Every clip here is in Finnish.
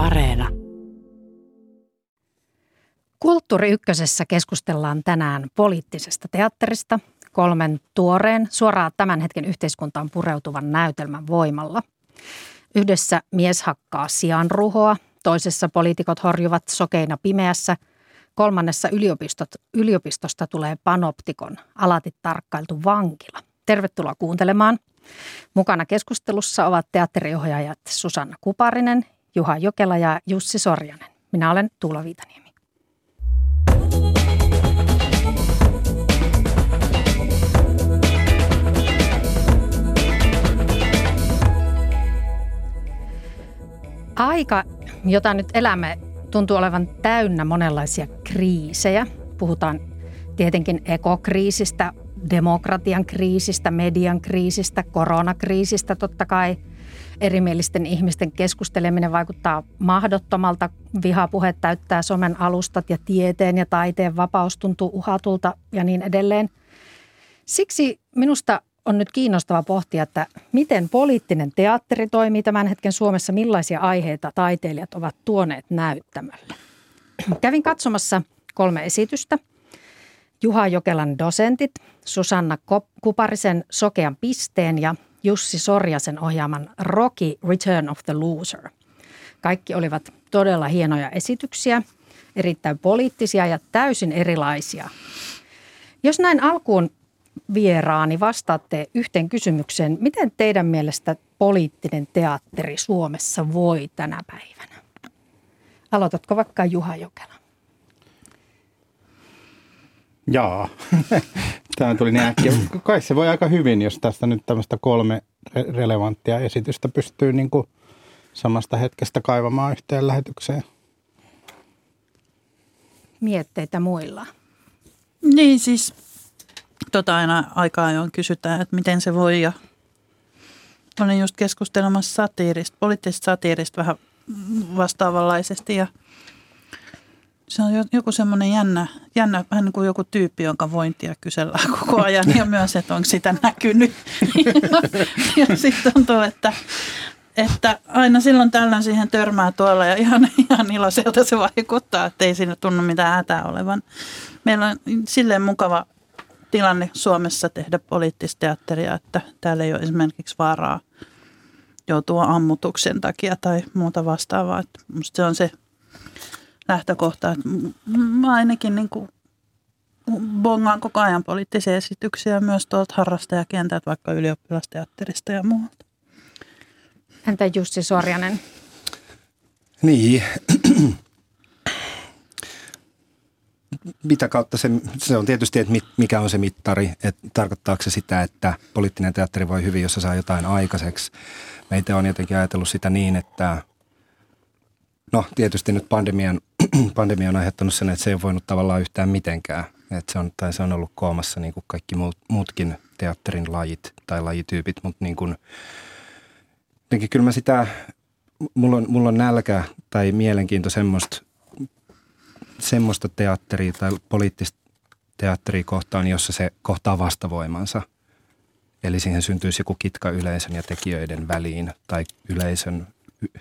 Areena. Kulttuuri Ykkösessä keskustellaan tänään poliittisesta teatterista, kolmen tuoreen, suoraan tämän hetken yhteiskuntaan pureutuvan näytelmän voimalla. Yhdessä mies hakkaa sianruhoa, toisessa poliitikot horjuvat sokeina pimeässä, kolmannessa yliopistot, yliopistosta tulee panoptikon alati tarkkailtu vankila. Tervetuloa kuuntelemaan. Mukana keskustelussa ovat teatteriohjaajat Susanna Kuparinen, Juha Jokela ja Jussi Sorjanen. Minä olen Tuula Viitaniemi. Aika, jota nyt elämme, tuntuu olevan täynnä monenlaisia kriisejä. Puhutaan tietenkin ekokriisistä, demokratian kriisistä, median kriisistä, koronakriisistä totta kai. Erimielisten ihmisten keskusteleminen vaikuttaa mahdottomalta. Vihapuhe täyttää somen alustat ja tieteen ja taiteen vapaus tuntuu uhatulta ja niin edelleen. Siksi minusta on nyt kiinnostava pohtia, että miten poliittinen teatteri toimii tämän hetken Suomessa, millaisia aiheita taiteilijat ovat tuoneet näyttämölle. Kävin katsomassa kolme esitystä. Juha Jokelan dosentit, Susanna Kuparisen Sokean pisteen ja Jussi Sorjasen ohjaaman Rocky Return of the Loser. Kaikki olivat todella hienoja esityksiä, erittäin poliittisia ja täysin erilaisia. Jos näin alkuun vieraani vastaatte yhteen kysymykseen. Miten teidän mielestä poliittinen teatteri Suomessa voi tänä päivänä? Aloitatko vaikka Juha Jokela? Jaa, tämä tuli niin äkkiä. Kai se voi aika hyvin, jos tästä nyt tämmöistä kolme relevanttia esitystä pystyy niin kuin samasta hetkestä kaivamaan yhteen lähetykseen. Mietteitä muilla. Niin siis tota aina aika ajoin kysytään, että miten se voi ja olin just keskustelemassa satiirista, poliittisesta satiirista vähän vastaavanlaisesti ja se on joku semmoinen jännä, jännä, vähän niin kuin joku tyyppi, jonka vointia kysellään koko ajan ja myös, että onko sitä näkynyt. ja, ja sitten tuntuu, että, että aina silloin tällöin siihen törmää tuolla ja ihan, ihan iloiselta se vaikuttaa, että ei siinä tunnu mitään hätää olevan. Meillä on silleen mukava tilanne Suomessa tehdä poliittista teatteria, että täällä ei ole esimerkiksi vaaraa joutua ammutuksen takia tai muuta vastaavaa. Että musta se on se lähtökohta, että mä ainakin niin kuin bongaan koko ajan poliittisia esityksiä myös tuolta harrastajakentältä, vaikka ylioppilasteatterista ja muualta. Entä Jussi Sorjanen? Niin, mitä kautta se, se on tietysti, että mikä on se mittari, että tarkoittaako se sitä, että poliittinen teatteri voi hyvin, jos se saa jotain aikaiseksi. Meitä on jotenkin ajatellut sitä niin, että no tietysti nyt pandemian, pandemia on aiheuttanut sen, että se ei ole voinut tavallaan yhtään mitenkään. Että se on, tai se on ollut koomassa niin kuin kaikki muut, muutkin teatterin lajit tai lajityypit, mutta niin kuin, jotenkin kyllä mä sitä, mulla on, mulla on nälkä tai mielenkiinto semmoista semmoista teatteria tai poliittista teatteria kohtaan, jossa se kohtaa vastavoimansa. Eli siihen syntyisi joku kitka yleisön ja tekijöiden väliin tai yleisön, y,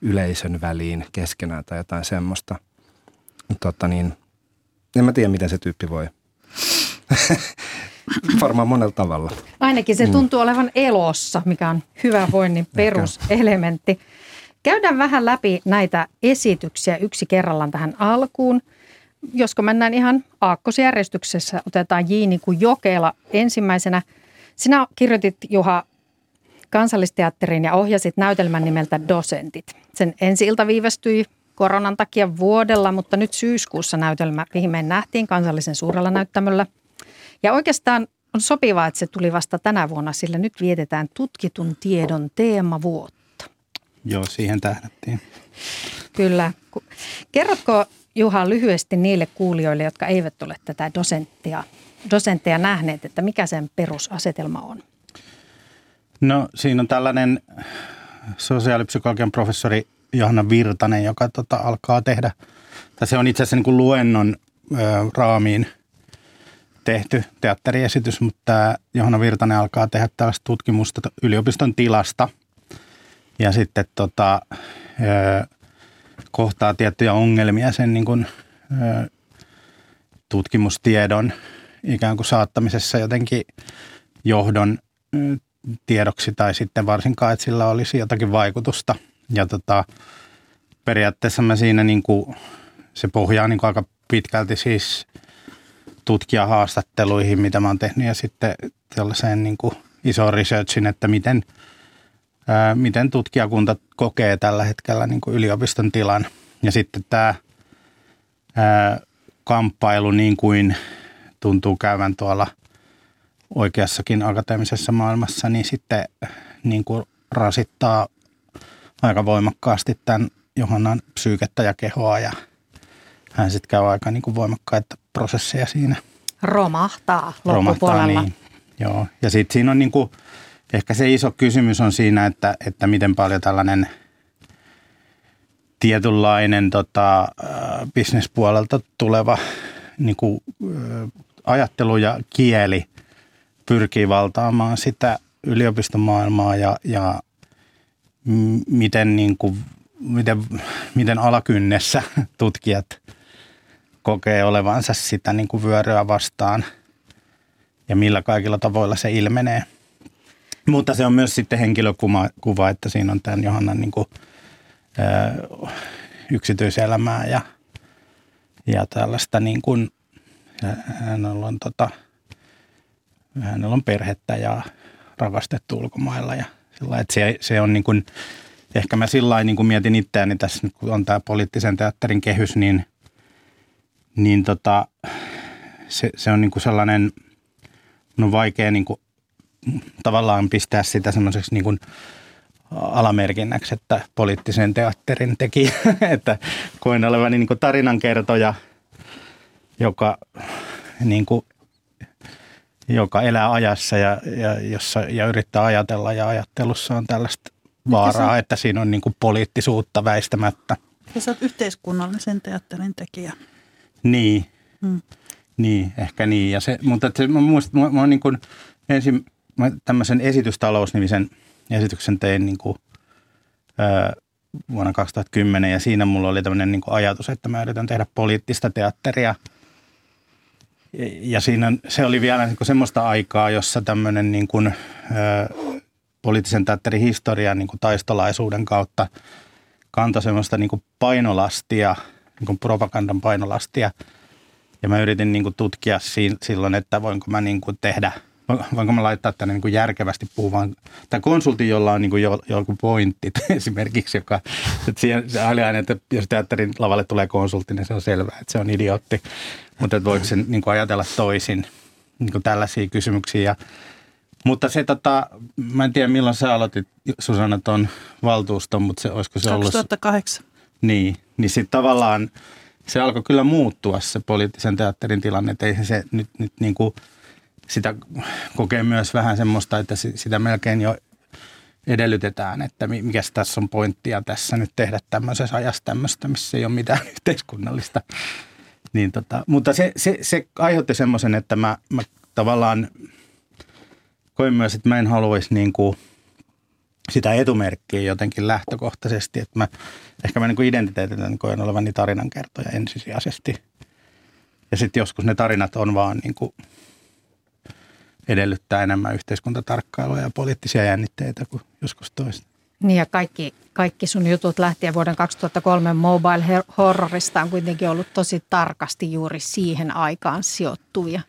yleisön väliin keskenään tai jotain semmoista. Tota niin, en mä tiedä, miten se tyyppi voi. Varmaan monella tavalla. Ainakin se mm. tuntuu olevan elossa, mikä on hyvävoinnin peruselementti. Käydään vähän läpi näitä esityksiä yksi kerrallaan tähän alkuun. Josko mennään ihan aakkosjärjestyksessä, otetaan Jiini kuin Jokela ensimmäisenä. Sinä kirjoitit Juha kansallisteatteriin ja ohjasit näytelmän nimeltä Dosentit. Sen ensi ilta viivästyi koronan takia vuodella, mutta nyt syyskuussa näytelmä viimein nähtiin kansallisen suurella näyttämöllä. Ja oikeastaan on sopivaa, että se tuli vasta tänä vuonna, sillä nyt vietetään tutkitun tiedon teemavuotta. Joo, siihen tähdättiin. Kyllä. Kerrotko Juha lyhyesti niille kuulijoille, jotka eivät ole tätä dosenttia, dosentteja nähneet, että mikä sen perusasetelma on? No siinä on tällainen sosiaalipsykologian professori Johanna Virtanen, joka tota, alkaa tehdä, tai se on itse asiassa niin kuin luennon ö, raamiin tehty teatteriesitys, mutta tämä Johanna Virtanen alkaa tehdä tällaista tutkimusta yliopiston tilasta – ja sitten tota, kohtaa tiettyjä ongelmia sen niin kuin, ö, tutkimustiedon ikään kuin saattamisessa jotenkin johdon ö, tiedoksi tai sitten varsinkaan, että sillä olisi jotakin vaikutusta. Ja tota, periaatteessa mä siinä niin kuin, se pohjaa niin kuin aika pitkälti siis tutkijahaastatteluihin, mitä mä oon tehnyt ja sitten tällaiseen niin kuin isoon researchin, että miten, ää, miten tutkijakunta kokee tällä hetkellä niin kuin yliopiston tilan. Ja sitten tämä ää, kamppailu niin kuin tuntuu käyvän tuolla oikeassakin akateemisessa maailmassa, niin sitten niin kuin rasittaa aika voimakkaasti tämän Johannan psyykettä ja kehoa ja hän sitten käy aika niin kuin voimakkaita prosesseja siinä. Romahtaa loppupuolella. Romahtaa, niin. Joo, ja sitten siinä on niin kuin, ehkä se iso kysymys on siinä, että, että miten paljon tällainen tietynlainen tota, bisnespuolelta tuleva niin kuin, ajattelu ja kieli pyrkii valtaamaan sitä yliopistomaailmaa ja, ja miten, niin kuin, miten, miten alakynnessä tutkijat kokee olevansa sitä niin kuin vyöryä vastaan ja millä kaikilla tavoilla se ilmenee. Mutta se on myös sitten henkilökuva, että siinä on tämän Johannan niin kuin, ö, yksityiselämää ja, ja tällaista niin kuin, hänellä on, tota, hänellä on perhettä ja rakastettu ulkomailla ja sillä että se, se on niin kuin, ehkä mä sillä niin mietin itseäni tässä, kun on tämä poliittisen teatterin kehys, niin, niin tota, se, se on niin kuin sellainen, on vaikea niin kuin, tavallaan pistää sitä semmoiseksi niin kuin alamerkinnäksi, että poliittisen teatterin teki, että koen olevani niin tarinankertoja, joka, niin kuin, joka elää ajassa ja, ja, jossa, ja yrittää ajatella ja ajattelussa on tällaista vaaraa, että siinä on niin kuin poliittisuutta väistämättä. Ja sä oot yhteiskunnallisen teatterin tekijä. Niin, hmm. niin ehkä niin. Ja se, mutta se, mä muistan, mä, mä niin kuin ensin mä tämmöisen esitystalousnimisen esityksen tein niin kuin, ö, vuonna 2010 ja siinä mulla oli tämmöinen niin ajatus, että mä yritän tehdä poliittista teatteria. Ja, siinä se oli vielä niin kuin semmoista aikaa, jossa tämmöinen niin kuin, ö, poliittisen teatterin historian niin kuin taistolaisuuden kautta kantoi semmoista niin kuin painolastia, niin kuin propagandan painolastia. Ja mä yritin niin kuin tutkia silloin, että voinko mä niin kuin tehdä, voinko mä laittaa tänne niin kuin järkevästi puhuvan, tai konsultin, jolla on niin kuin joku pointti esimerkiksi, joka, että siihen, se oli aina, että jos teatterin lavalle tulee konsultti, niin se on selvää, että se on idiootti. Mutta että voiko sen niin kuin ajatella toisin, niin kuin tällaisia kysymyksiä. Ja mutta se tota, mä en tiedä milloin sä aloitit Susanna tuon valtuuston, mutta se olisiko se 2008. ollut... Niin, niin sitten tavallaan se alkoi kyllä muuttua se poliittisen teatterin tilanne, että ei se nyt, nyt niin kuin sitä kokee myös vähän semmoista, että sitä melkein jo edellytetään, että mikä tässä on pointtia tässä nyt tehdä tämmöisessä ajassa tämmöistä, missä ei ole mitään yhteiskunnallista. Niin tota, mutta se, se, se aiheutti semmoisen, että mä, mä tavallaan – koin myös, että mä en haluaisi niin kuin sitä etumerkkiä jotenkin lähtökohtaisesti. Että mä, ehkä mä niin identiteetin koen olevani tarinankertoja ensisijaisesti. Ja sitten joskus ne tarinat on vaan niin kuin edellyttää enemmän yhteiskuntatarkkailua ja poliittisia jännitteitä kuin joskus toista. Niin ja kaikki, kaikki sun jutut lähtien vuoden 2003 mobile horrorista on kuitenkin ollut tosi tarkasti juuri siihen aikaan sijoittuvia.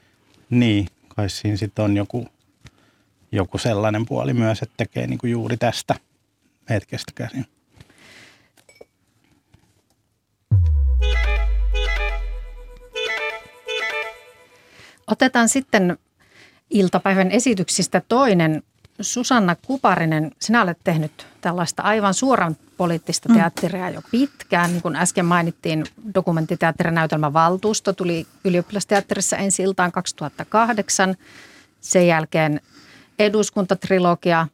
Niin, kai siinä sitten on joku joku sellainen puoli myös, että tekee niin kuin juuri tästä hetkestä käsin. Otetaan sitten iltapäivän esityksistä toinen. Susanna Kuparinen, sinä olet tehnyt tällaista aivan suoran poliittista mm. teatteria jo pitkään. Niin kuin äsken mainittiin, dokumenttiteatterinäytelmä Valtuusto tuli ylioppilasteatterissa ensi iltaan 2008. Sen jälkeen eduskuntatrilogia.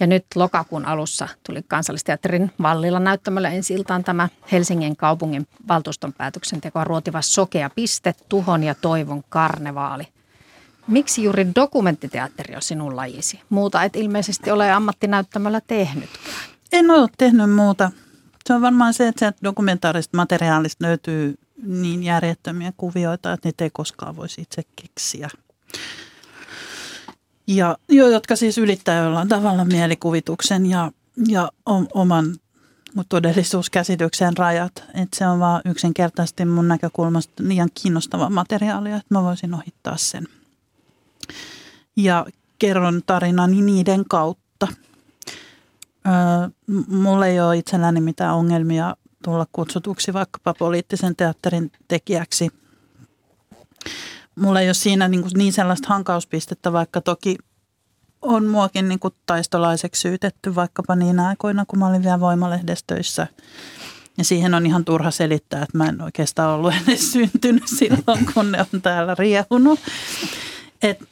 Ja nyt lokakuun alussa tuli kansallisteatterin Vallilla näyttämällä ensi iltaan tämä Helsingin kaupungin valtuuston päätöksentekoa ruotiva sokea piste, tuhon ja toivon karnevaali. Miksi juuri dokumenttiteatteri on sinun lajisi? Muuta et ilmeisesti ole ammattinäyttämällä tehnytkään. En ole tehnyt muuta. Se on varmaan se, että dokumentaarista materiaalista löytyy niin järjettömiä kuvioita, että niitä ei koskaan voisi itse keksiä. Ja jo, jotka siis ylittää jollain tavalla mielikuvituksen ja, ja oman todellisuuskäsityksen rajat. Että se on vaan yksinkertaisesti mun näkökulmasta liian kiinnostava materiaalia, että mä voisin ohittaa sen. Ja kerron tarinani niiden kautta. Öö, mulla ei ole itselläni mitään ongelmia tulla kutsutuksi vaikkapa poliittisen teatterin tekijäksi. Mulla ei ole siinä niin, niin sellaista hankauspistettä, vaikka toki on muakin niin kuin taistolaiseksi syytetty vaikkapa niin aikoina, kun mä olin vielä Voimalehdessä töissä. Ja siihen on ihan turha selittää, että mä en oikeastaan ollut edes syntynyt silloin, kun ne on täällä riehunut. Et,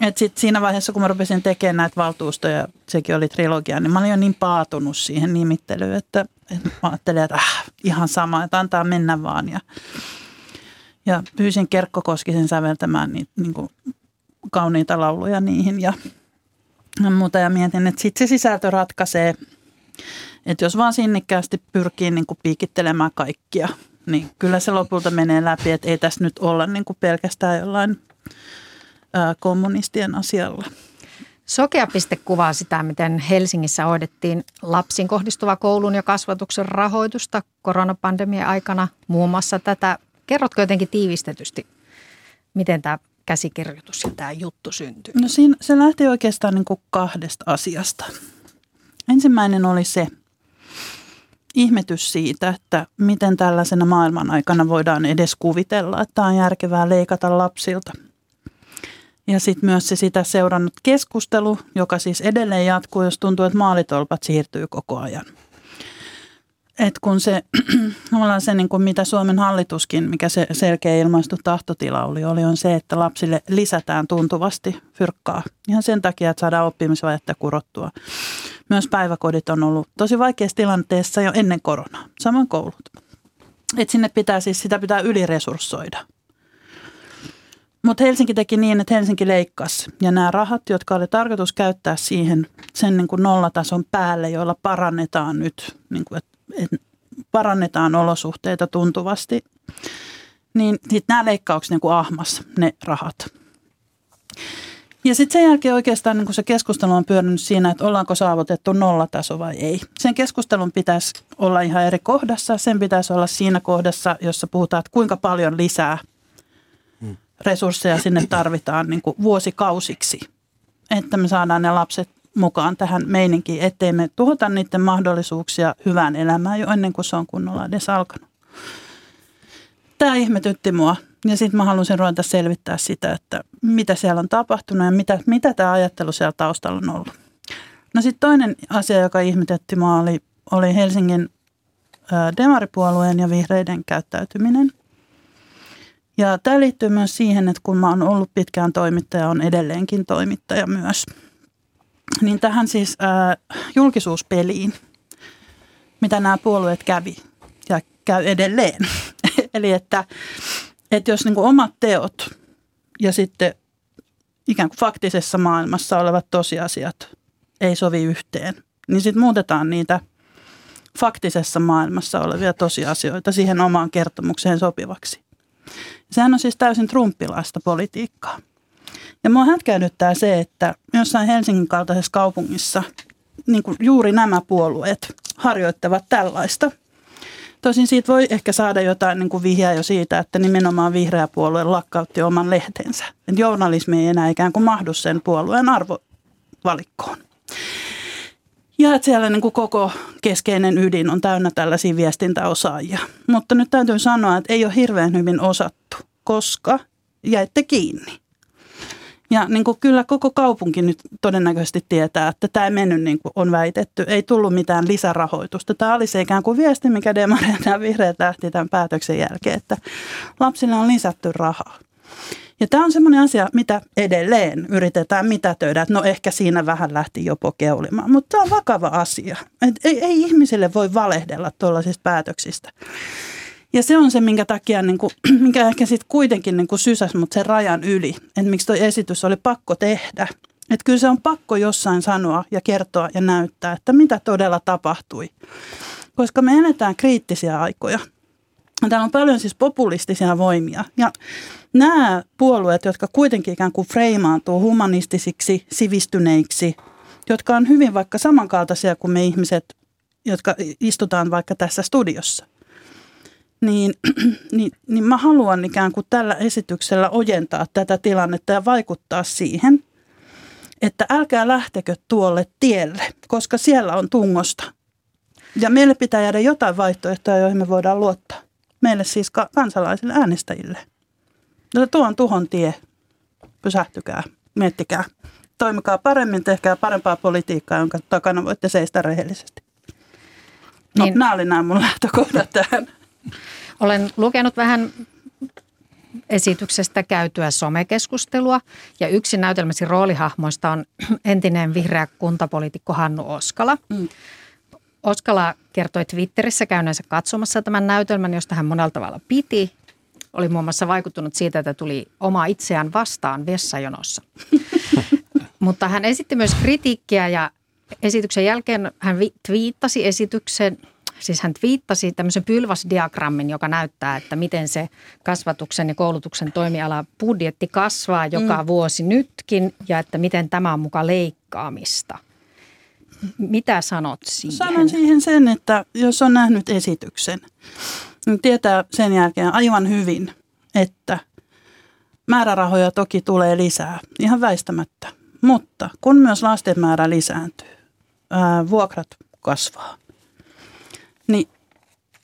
et sit siinä vaiheessa, kun mä rupesin tekemään näitä valtuustoja, sekin oli trilogia, niin mä olin jo niin paatunut siihen nimittelyyn, että, että mä ajattelin, että äh, ihan sama, että antaa mennä vaan. Ja, ja pyysin Kerkko Koskisen säveltämään niin, niin kuin kauniita lauluja niihin ja muuta ja mietin, että sitten se sisältö ratkaisee, että jos vaan sinnikkäästi pyrkii niin kuin piikittelemään kaikkia, niin kyllä se lopulta menee läpi, että ei tässä nyt olla niin kuin pelkästään jollain kommunistien asialla. Sokea.piste kuvaa sitä, miten Helsingissä hoidettiin lapsiin kohdistuva koulun ja kasvatuksen rahoitusta koronapandemian aikana. Muun muassa tätä, kerrotko jotenkin tiivistetysti, miten tämä käsikirjoitus ja tämä juttu syntyi? No siinä, se lähti oikeastaan niin kuin kahdesta asiasta. Ensimmäinen oli se ihmetys siitä, että miten tällaisena maailman aikana voidaan edes kuvitella, että on järkevää leikata lapsilta. Ja sitten myös se sitä seurannut keskustelu, joka siis edelleen jatkuu, jos tuntuu, että maalitolpat siirtyy koko ajan – et kun se, se niin kuin mitä Suomen hallituskin, mikä se selkeä ilmaistu tahtotila oli, oli on se, että lapsille lisätään tuntuvasti fyrkkaa. Ihan sen takia, että saadaan oppimisvajetta kurottua. Myös päiväkodit on ollut tosi vaikeassa tilanteessa jo ennen koronaa, saman koulut. Et sinne pitää siis, sitä pitää yliresurssoida. Mutta Helsinki teki niin, että Helsinki leikkasi. Ja nämä rahat, jotka oli tarkoitus käyttää siihen sen niin kuin nollatason päälle, joilla parannetaan nyt, niin kuin, että että parannetaan olosuhteita tuntuvasti, niin sitten nämä leikkaukset niin kuin ahmas ne rahat. Ja sitten sen jälkeen oikeastaan niin se keskustelu on pyörinyt siinä, että ollaanko saavutettu nollataso vai ei. Sen keskustelun pitäisi olla ihan eri kohdassa. Sen pitäisi olla siinä kohdassa, jossa puhutaan, että kuinka paljon lisää resursseja sinne tarvitaan niin kuin vuosikausiksi, että me saadaan ne lapset mukaan tähän meininkiin, ettei me tuhota niiden mahdollisuuksia hyvään elämään jo ennen kuin se on kunnolla edes alkanut. Tämä ihmetytti mua ja sitten mä halusin ruveta selvittää sitä, että mitä siellä on tapahtunut ja mitä, mitä tämä ajattelu siellä taustalla on ollut. No sitten toinen asia, joka ihmetytti mua oli, oli Helsingin demaripuolueen ja vihreiden käyttäytyminen. Ja tämä liittyy myös siihen, että kun mä oon ollut pitkään toimittaja, on edelleenkin toimittaja myös – niin tähän siis äh, julkisuuspeliin, mitä nämä puolueet kävi ja käy edelleen. Eli että, että jos niin kuin omat teot ja sitten ikään kuin faktisessa maailmassa olevat tosiasiat ei sovi yhteen, niin sitten muutetaan niitä faktisessa maailmassa olevia tosiasioita siihen omaan kertomukseen sopivaksi. Sehän on siis täysin trumpilaista politiikkaa. Ja mua hätkäydyttää se, että jossain Helsingin kaltaisessa kaupungissa niin kuin juuri nämä puolueet harjoittavat tällaista. Tosin siitä voi ehkä saada jotain niin kuin vihjaa jo siitä, että nimenomaan vihreä puolue lakkautti oman lehtensä. Että journalismi ei enää ikään kuin mahdu sen puolueen arvovalikkoon. Ja että siellä niin kuin koko keskeinen ydin on täynnä tällaisia viestintäosaajia. Mutta nyt täytyy sanoa, että ei ole hirveän hyvin osattu, koska jäitte kiinni. Ja niin kuin kyllä koko kaupunki nyt todennäköisesti tietää, että tämä ei mennyt niin kuin on väitetty. Ei tullut mitään lisärahoitusta. Tämä oli se ikään kuin viesti, mikä demareet ja vihreät lähti tämän päätöksen jälkeen, että lapsille on lisätty rahaa. Ja tämä on semmoinen asia, mitä edelleen yritetään mitätöidä, että no ehkä siinä vähän lähti jopo keulimaan, mutta tämä on vakava asia. Et ei, ei ihmisille voi valehdella tuollaisista päätöksistä. Ja se on se, minkä takia, niin kuin, minkä ehkä sitten kuitenkin niin kuin sysäs mut sen rajan yli, että miksi tuo esitys oli pakko tehdä. Että kyllä se on pakko jossain sanoa ja kertoa ja näyttää, että mitä todella tapahtui. koska me eletään kriittisiä aikoja. Täällä on paljon siis populistisia voimia. Ja nämä puolueet, jotka kuitenkin ikään kuin freimaantuu humanistisiksi, sivistyneiksi, jotka on hyvin vaikka samankaltaisia kuin me ihmiset, jotka istutaan vaikka tässä studiossa, niin, niin, niin mä haluan ikään kuin tällä esityksellä ojentaa tätä tilannetta ja vaikuttaa siihen, että älkää lähtekö tuolle tielle, koska siellä on tungosta. Ja meille pitää jäädä jotain vaihtoehtoja, joihin me voidaan luottaa. Meille siis kansalaisille äänestäjille. No, tuo on tuhon tie. Pysähtykää, miettikää. Toimikaa paremmin, tehkää parempaa politiikkaa, jonka takana voitte seistä rehellisesti. No, niin. nämä oli nämä mun lähtökohdat tähän. Olen lukenut vähän esityksestä käytyä somekeskustelua ja yksi näytelmäsi roolihahmoista on entinen vihreä kuntapoliitikko Hannu Oskala. Mm. Oskala kertoi Twitterissä käyneensä katsomassa tämän näytelmän, josta hän monella tavalla piti. Oli muun muassa vaikuttunut siitä, että tuli oma itseään vastaan vessajonossa. Mutta hän esitti myös kritiikkiä ja esityksen jälkeen hän twiittasi esityksen, siis hän twiittasi tämmöisen pylväsdiagrammin, joka näyttää, että miten se kasvatuksen ja koulutuksen toimiala budjetti kasvaa joka mm. vuosi nytkin ja että miten tämä on mukaan leikkaamista. Mitä sanot siihen? Sanon siihen sen, että jos on nähnyt esityksen, niin tietää sen jälkeen aivan hyvin, että määrärahoja toki tulee lisää, ihan väistämättä. Mutta kun myös lasten määrä lisääntyy, ää, vuokrat kasvaa, niin,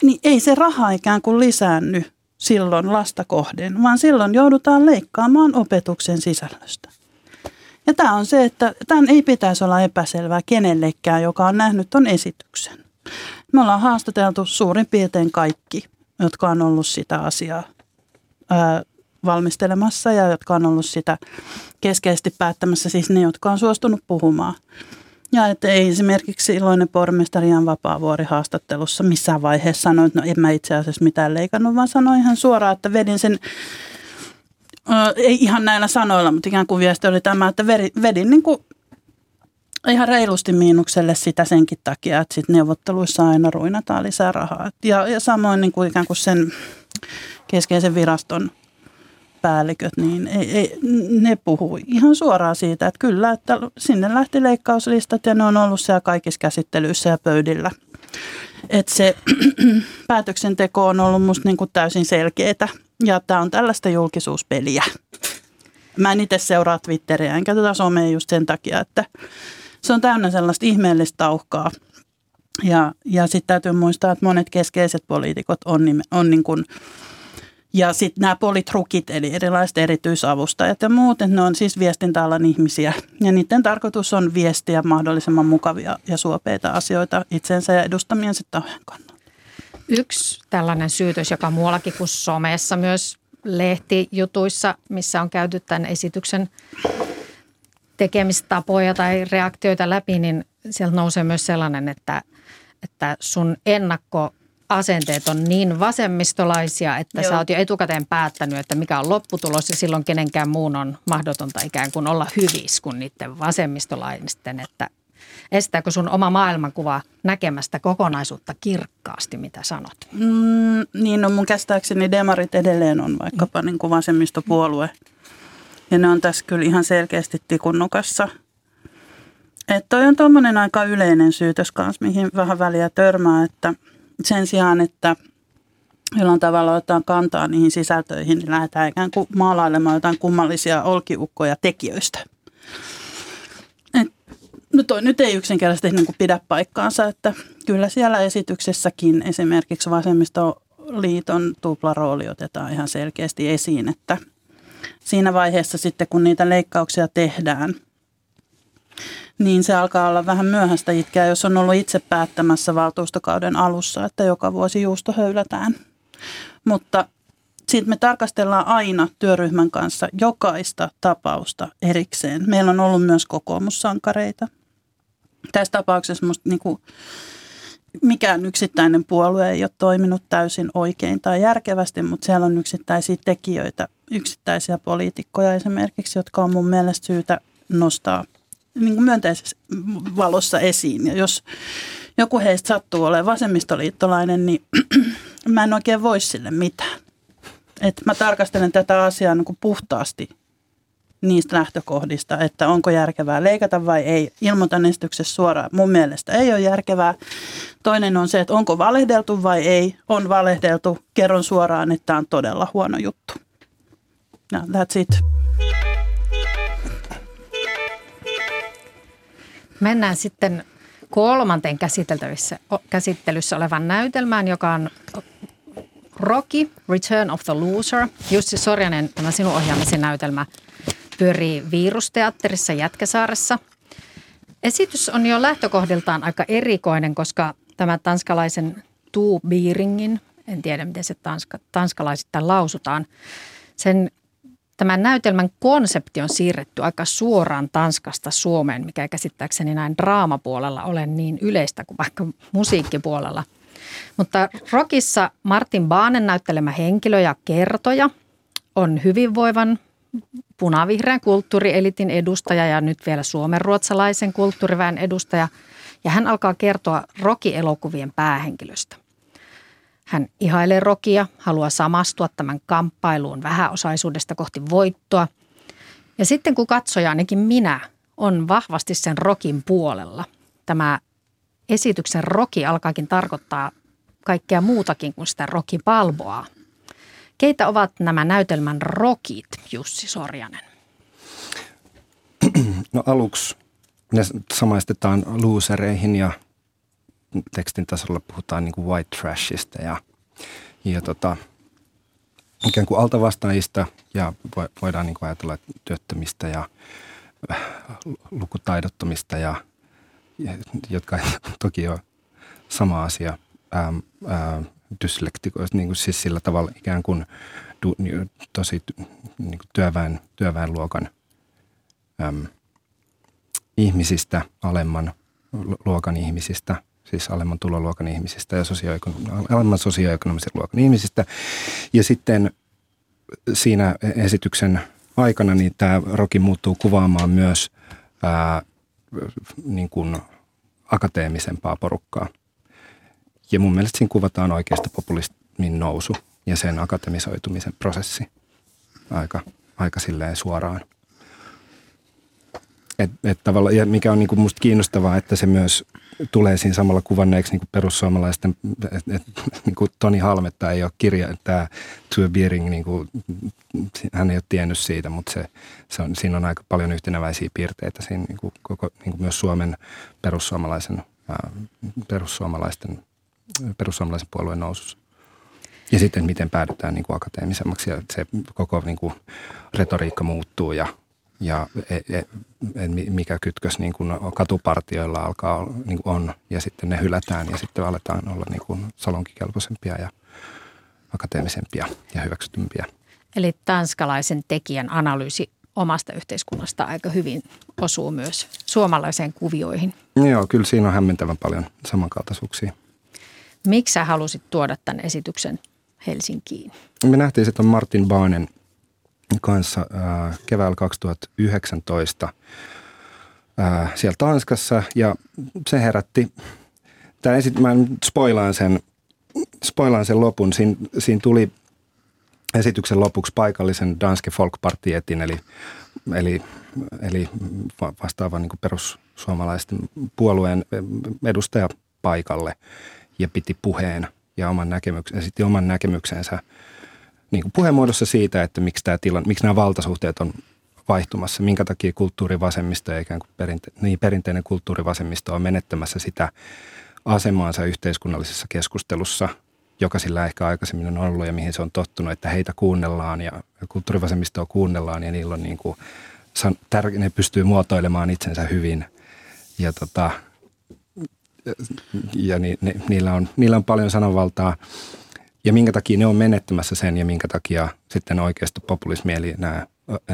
niin ei se raha ikään kuin lisäänny silloin lasta kohden, vaan silloin joudutaan leikkaamaan opetuksen sisällöstä. Ja tämä on se, että tämän ei pitäisi olla epäselvää kenellekään, joka on nähnyt tuon esityksen. Me ollaan haastateltu suurin piirtein kaikki, jotka on ollut sitä asiaa ää, valmistelemassa ja jotka on ollut sitä keskeisesti päättämässä, siis ne, jotka on suostunut puhumaan. Ja että ei esimerkiksi silloinen pormestari Jan Vapaavuori haastattelussa missään vaiheessa sanoi, että no en mä itse asiassa mitään leikannut, vaan sanoi ihan suoraan, että vedin sen ei ihan näillä sanoilla, mutta ikään kuin viesti oli tämä, että vedin niin kuin ihan reilusti miinukselle sitä senkin takia, että sit neuvotteluissa aina ruinataan lisää rahaa. Ja, ja samoin niin kuin ikään kuin sen keskeisen viraston päälliköt, niin ei, ei, ne puhuu ihan suoraan siitä, että kyllä, että sinne lähti leikkauslistat ja ne on ollut siellä kaikissa käsittelyissä ja pöydillä. Että se päätöksenteko on ollut musta niin kuin täysin selkeää ja tämä on tällaista julkisuuspeliä. Mä en itse seuraa Twitteriä enkä tätä somea just sen takia, että se on täynnä sellaista ihmeellistä tauhkaa. Ja, ja sitten täytyy muistaa, että monet keskeiset poliitikot on, on niin kuin, ja sitten nämä politrukit, eli erilaiset erityisavustajat ja muut, että ne on siis viestintäalan ihmisiä. Ja niiden tarkoitus on viestiä mahdollisimman mukavia ja suopeita asioita itsensä ja edustamiensa tahojen kannalta. Yksi tällainen syytös, joka muuallakin kuin somessa myös lehtijutuissa, missä on käyty tämän esityksen tekemistapoja tai reaktioita läpi, niin sieltä nousee myös sellainen, että, että sun ennakko asenteet on niin vasemmistolaisia, että Joo. sä oot jo etukäteen päättänyt, että mikä on lopputulos ja silloin kenenkään muun on mahdotonta ikään kuin olla hyvis kuin niiden vasemmistolaisten, että estääkö sun oma maailmankuva näkemästä kokonaisuutta kirkkaasti, mitä sanot? Mm, niin, no mun käsittääkseni demarit edelleen on vaikkapa mm. niin kuin vasemmistopuolue. Ja ne on tässä kyllä ihan selkeästi tikunnukassa. Että toi on tuommoinen aika yleinen syytös kanssa, mihin vähän väliä törmää, että sen sijaan, että jollain tavalla otetaan kantaa niihin sisältöihin, niin lähdetään ikään kuin maalailemaan jotain kummallisia olkiukkoja tekijöistä. No toi nyt ei yksinkertaisesti niin kuin pidä paikkaansa, että kyllä siellä esityksessäkin esimerkiksi vasemmistoliiton tuplarooli otetaan ihan selkeästi esiin, että siinä vaiheessa sitten kun niitä leikkauksia tehdään, niin se alkaa olla vähän myöhäistä itkeä, jos on ollut itse päättämässä valtuustokauden alussa, että joka vuosi juusto höylätään. Mutta sitten me tarkastellaan aina työryhmän kanssa jokaista tapausta erikseen. Meillä on ollut myös kokoomussankareita, tässä tapauksessa musta niin kuin mikään yksittäinen puolue ei ole toiminut täysin oikein tai järkevästi, mutta siellä on yksittäisiä tekijöitä, yksittäisiä poliitikkoja esimerkiksi, jotka on mun mielestä syytä nostaa niin kuin myönteisessä valossa esiin. Ja jos joku heistä sattuu olemaan vasemmistoliittolainen, niin mä en oikein voi sille mitään. Et mä tarkastelen tätä asiaa niin kuin puhtaasti niistä lähtökohdista, että onko järkevää leikata vai ei. Ilmoitan esityksessä suoraan. Mun mielestä ei ole järkevää. Toinen on se, että onko valehdeltu vai ei. On valehdeltu. Kerron suoraan, että tämä on todella huono juttu. No, that's it. Mennään sitten kolmanteen käsiteltävissä, käsittelyssä olevan näytelmään, joka on Rocky, Return of the Loser. Jussi Sorjanen, tämä sinun ohjaamisen näytelmä, pyörii Virusteatterissa Jätkäsaaressa. Esitys on jo lähtökohdiltaan aika erikoinen, koska tämä tanskalaisen Tu Biringin, en tiedä miten se tanska, tanskalaisittain lausutaan, sen Tämän näytelmän konsepti on siirretty aika suoraan Tanskasta Suomeen, mikä käsittääkseni näin draamapuolella ole niin yleistä kuin vaikka musiikkipuolella. Mutta Rockissa Martin Baanen näyttelemä henkilö ja kertoja on hyvinvoivan punavihreän kulttuurielitin edustaja ja nyt vielä suomenruotsalaisen kulttuuriväen edustaja. Ja hän alkaa kertoa Rocky-elokuvien päähenkilöstä. Hän ihailee rokia, haluaa samastua tämän kamppailuun vähäosaisuudesta kohti voittoa. Ja sitten kun katsoja, ainakin minä, on vahvasti sen rokin puolella, tämä esityksen roki alkaakin tarkoittaa kaikkea muutakin kuin sitä rokipalboa. Keitä ovat nämä näytelmän rokit, Jussi Sorjanen? No aluksi ne samaistetaan losereihin ja tekstin tasolla puhutaan niin kuin white trashista ja, ja tota, ikään kuin altavastaajista ja voidaan niin kuin ajatella työttömistä ja äh, lukutaidottomista ja, jotka toki on sama asia, ähm, äh, dyslektikoista, niin kuin siis sillä tavalla ikään kuin du, tosi niin kuin työväen, työväenluokan äm, ihmisistä, alemman luokan ihmisistä – siis alemman tuloluokan ihmisistä ja sosioekonom- alemman sosioekonomisen luokan ihmisistä. Ja sitten siinä esityksen aikana niin tämä roki muuttuu kuvaamaan myös ää, niin kuin akateemisempaa porukkaa. Ja mun mielestä siinä kuvataan oikeasta populismin nousu ja sen akatemisoitumisen prosessi aika, aika silleen suoraan. Et, et tavalla, ja mikä on niin kuin musta kiinnostavaa, että se myös tulee siinä samalla kuvanneeksi niin kuin perussuomalaisten, että et, niin kuin Toni Halmetta ei ole kirja, tämä Tue Biering, niin kuin, hän ei ole tiennyt siitä, mutta se, se on, siinä on aika paljon yhtenäväisiä piirteitä siinä niin kuin, koko, niin kuin myös Suomen perussuomalaisen, ää, perussuomalaisten, perussuomalaisen puolueen nousussa. Ja sitten miten päädytään niin kuin akateemisemmaksi ja se koko niin kuin, retoriikka muuttuu ja ja et, et, et mikä kytkös niin kuin katupartioilla alkaa niin kuin on ja sitten ne hylätään ja sitten aletaan olla niin kuin salonkikelpoisempia ja akateemisempia ja hyväksytympiä. Eli tanskalaisen tekijän analyysi omasta yhteiskunnasta aika hyvin osuu myös suomalaiseen kuvioihin. Joo, kyllä siinä on hämmentävän paljon samankaltaisuuksia. Miksi sä halusit tuoda tämän esityksen Helsinkiin? Me nähtiin, on Martin Baanen – kanssa äh, keväällä 2019 äh, siellä Tanskassa. Ja se herätti, tämä esit, mä spoilaan sen, spoilaan sen lopun, siinä, siinä tuli esityksen lopuksi paikallisen Danske Folkpartietin eli, eli, eli vastaavan niin perussuomalaisten puolueen edustaja paikalle ja piti puheen ja oman näkemyksen, esitti oman näkemyksensä – niin kuin puheenmuodossa siitä, että miksi, tämä tila, miksi nämä valtasuhteet on vaihtumassa, minkä takia kulttuurivasemmisto ja ikään kuin perinte, niin perinteinen kulttuurivasemmisto on menettämässä sitä asemaansa yhteiskunnallisessa keskustelussa, joka sillä ehkä aikaisemmin on ollut ja mihin se on tottunut, että heitä kuunnellaan ja kulttuurivasemmistoa kuunnellaan ja niillä on niin kuin, ne pystyy muotoilemaan itsensä hyvin. Ja, tota, ja ni, ni, niillä, on, niillä on paljon sananvaltaa – ja minkä takia ne on menettämässä sen ja minkä takia sitten oikeasta populismi eli, nämä,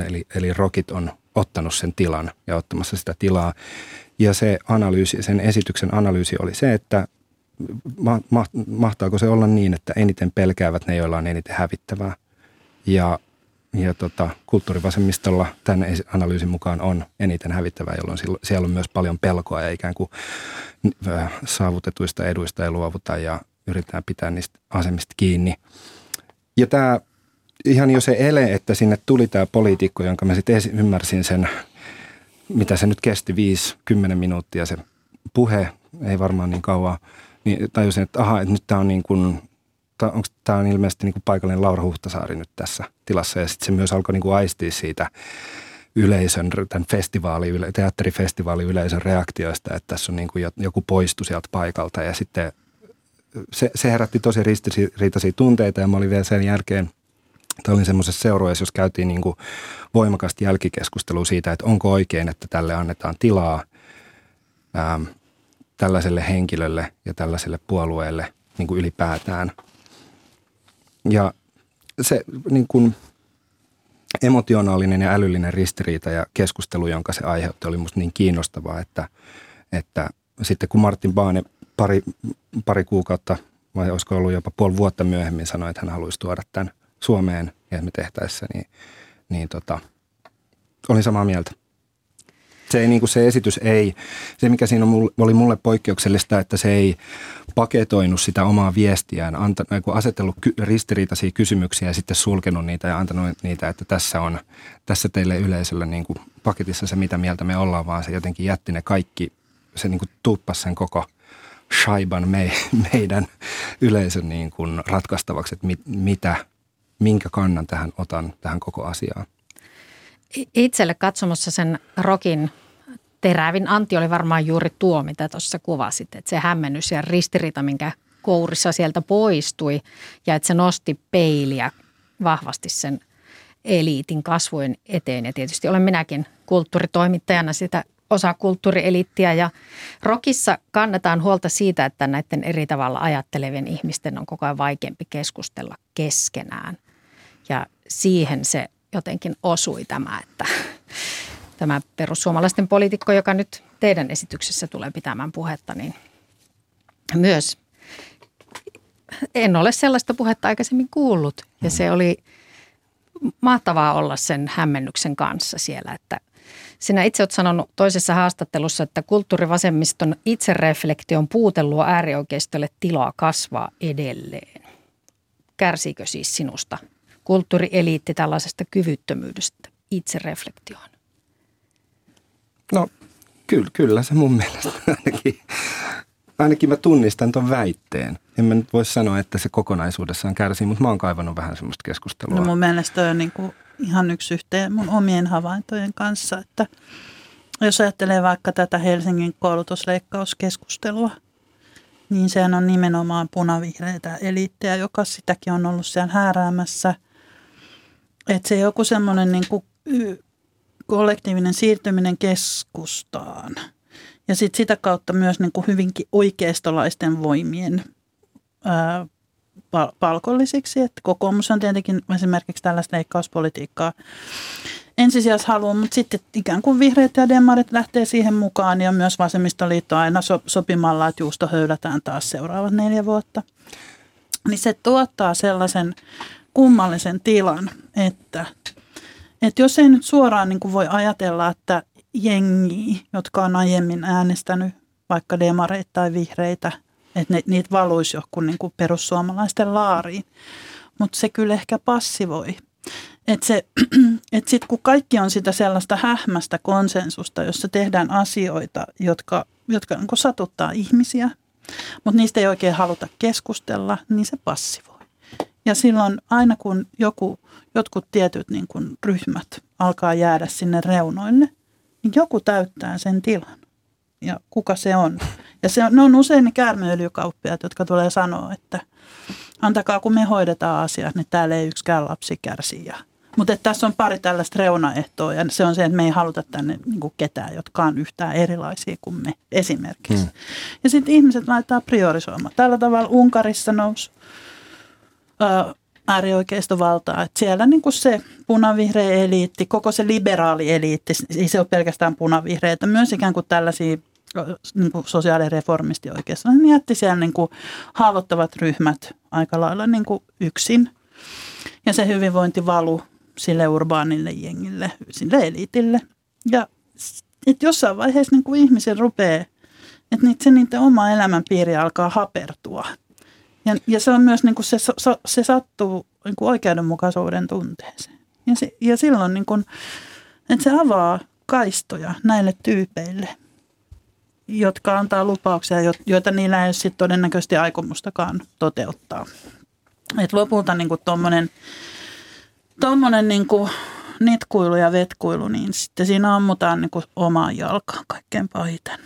eli, eli rokit on ottanut sen tilan ja ottamassa sitä tilaa. Ja se analyysi, sen esityksen analyysi oli se, että ma, ma, mahtaako se olla niin, että eniten pelkäävät ne, joilla on eniten hävittävää. Ja ja tota, kulttuurivasemmistolla tämän analyysin mukaan on eniten hävittävää, jolloin siellä on myös paljon pelkoa ja ikään kuin saavutetuista eduista ei luovuta ja yritetään pitää niistä asemista kiinni. Ja tämä ihan jo se ele, että sinne tuli tämä poliitikko, jonka mä sitten ymmärsin sen, mitä se nyt kesti, 5-10 minuuttia se puhe, ei varmaan niin kauan, niin tajusin, että aha, että nyt tämä on niin kuin onko tämä on ilmeisesti niin kuin paikallinen Laura Huhtasaari nyt tässä tilassa. Ja sitten se myös alkoi niin kuin aistia siitä yleisön, tämän festivaali, teatterifestivaali yleisön reaktioista, että tässä on niin kuin joku poistu sieltä paikalta. Ja sitten se, se herätti tosi ristiriitaisia tunteita ja mä olin vielä sen jälkeen, Tämä olin semmoisessa seurueessa, jos käytiin niin voimakasta jälkikeskustelua siitä, että onko oikein, että tälle annetaan tilaa ää, tällaiselle henkilölle ja tällaiselle puolueelle niin kuin ylipäätään – ja se niin kuin emotionaalinen ja älyllinen ristiriita ja keskustelu, jonka se aiheutti, oli musta niin kiinnostavaa, että, että sitten kun Martin Baane pari, pari kuukautta vai olisiko ollut jopa puoli vuotta myöhemmin sanoi, että hän haluaisi tuoda tämän Suomeen ja me tehtäessä, niin, niin tota, olin samaa mieltä se, ei, niin kuin se esitys ei, se mikä siinä oli mulle poikkeuksellista, että se ei paketoinut sitä omaa viestiään, antanut, niin asetellut ky, ristiriitaisia kysymyksiä ja sitten sulkenut niitä ja antanut niitä, että tässä on tässä teille yleisölle niin kuin paketissa se, mitä mieltä me ollaan, vaan se jotenkin jätti ne kaikki, se niin kuin tuppasi sen koko shaiban me, meidän yleisön niin kuin ratkaistavaksi, että mit, mitä, minkä kannan tähän otan tähän koko asiaan itselle katsomassa sen rokin terävin anti oli varmaan juuri tuo, mitä tuossa kuvasit. Että se hämmennys ja ristiriita, minkä kourissa sieltä poistui ja että se nosti peiliä vahvasti sen eliitin kasvojen eteen. Ja tietysti olen minäkin kulttuuritoimittajana sitä osa kulttuurielittiä ja Rokissa kannetaan huolta siitä, että näiden eri tavalla ajattelevien ihmisten on koko ajan vaikeampi keskustella keskenään. Ja siihen se jotenkin osui tämä, että tämä perussuomalaisten poliitikko, joka nyt teidän esityksessä tulee pitämään puhetta, niin myös en ole sellaista puhetta aikaisemmin kuullut. Ja se oli mahtavaa olla sen hämmennyksen kanssa siellä, että sinä itse olet sanonut toisessa haastattelussa, että kulttuurivasemmiston itsereflektion puute luo äärioikeistolle tilaa kasvaa edelleen. Kärsiikö siis sinusta kulttuurieliitti tällaisesta kyvyttömyydestä itsereflektioon? No kyllä, kyllä se mun mielestä ainakin, ainakin mä tunnistan tuon väitteen. En mä nyt voi sanoa, että se kokonaisuudessaan kärsii, mutta mä oon kaivannut vähän semmoista keskustelua. No mun mielestä on niin kuin ihan yksi yhteen mun omien havaintojen kanssa, että jos ajattelee vaikka tätä Helsingin koulutusleikkauskeskustelua, niin sehän on nimenomaan punavihreitä eliittejä, joka sitäkin on ollut siellä hääräämässä – että se joku semmoinen niin kollektiivinen siirtyminen keskustaan ja sit sitä kautta myös niin kuin hyvinkin oikeistolaisten voimien ää, palkollisiksi. Että kokoomus on tietenkin esimerkiksi tällaista leikkauspolitiikkaa ensisijassa haluaa, mutta sitten ikään kuin vihreät ja demarit lähtee siihen mukaan ja myös vasemmistoliitto aina so, sopimalla, että juusto höylätään taas seuraavat neljä vuotta. Niin se tuottaa sellaisen kummallisen tilan, että, että jos ei nyt suoraan niin kuin voi ajatella, että jengi, jotka on aiemmin äänestänyt vaikka demareita tai vihreitä, että ne, niitä valuisi johonkin niin kuin perussuomalaisten laariin. Mutta se kyllä ehkä passivoi. Että et sitten kun kaikki on sitä sellaista hähmästä konsensusta, jossa tehdään asioita, jotka, jotka niin satuttaa ihmisiä, mutta niistä ei oikein haluta keskustella, niin se passivoi. Ja silloin aina kun joku, jotkut tietyt niin kuin ryhmät alkaa jäädä sinne reunoille, niin joku täyttää sen tilan. Ja kuka se on? Ja se on, ne on usein ne käärmeöljykauppiaat, jotka tulee sanoa, että antakaa kun me hoidetaan asiat, niin täällä ei yksikään lapsi kärsi. Ja, mutta tässä on pari tällaista reunaehtoa ja se on se, että me ei haluta tänne niin kuin ketään, jotka on yhtään erilaisia kuin me esimerkiksi. Hmm. Ja sitten ihmiset laittaa priorisoimaan. Tällä tavalla Unkarissa nousi äärioikeistovaltaa. Että siellä niin kuin se punavihreä eliitti, koko se liberaali eliitti, ei se ole pelkästään punavihreitä, myös ikään kuin tällaisia niin kuin sosiaalireformisti oikeastaan, niin jätti siellä niin kuin haavoittavat ryhmät aika lailla niin kuin yksin. Ja se hyvinvointi valu sille urbaanille jengille, sille elitille. Ja että jossain vaiheessa niin kuin ihmisen rupeaa, että niitä, se niiden oma elämänpiiri alkaa hapertua. Ja, ja se on myös niin kuin se, se, sattuu niin kuin oikeudenmukaisuuden tunteeseen. Ja, se, ja silloin niin kuin, että se avaa kaistoja näille tyypeille, jotka antaa lupauksia, joita niillä ei ole todennäköisesti aikomustakaan toteuttaa. Et lopulta niin kuin tuommoinen tommonen niin kuin nitkuilu ja vetkuilu, niin sitten siinä ammutaan niin kuin omaan jalkaan kaikkein pahiten.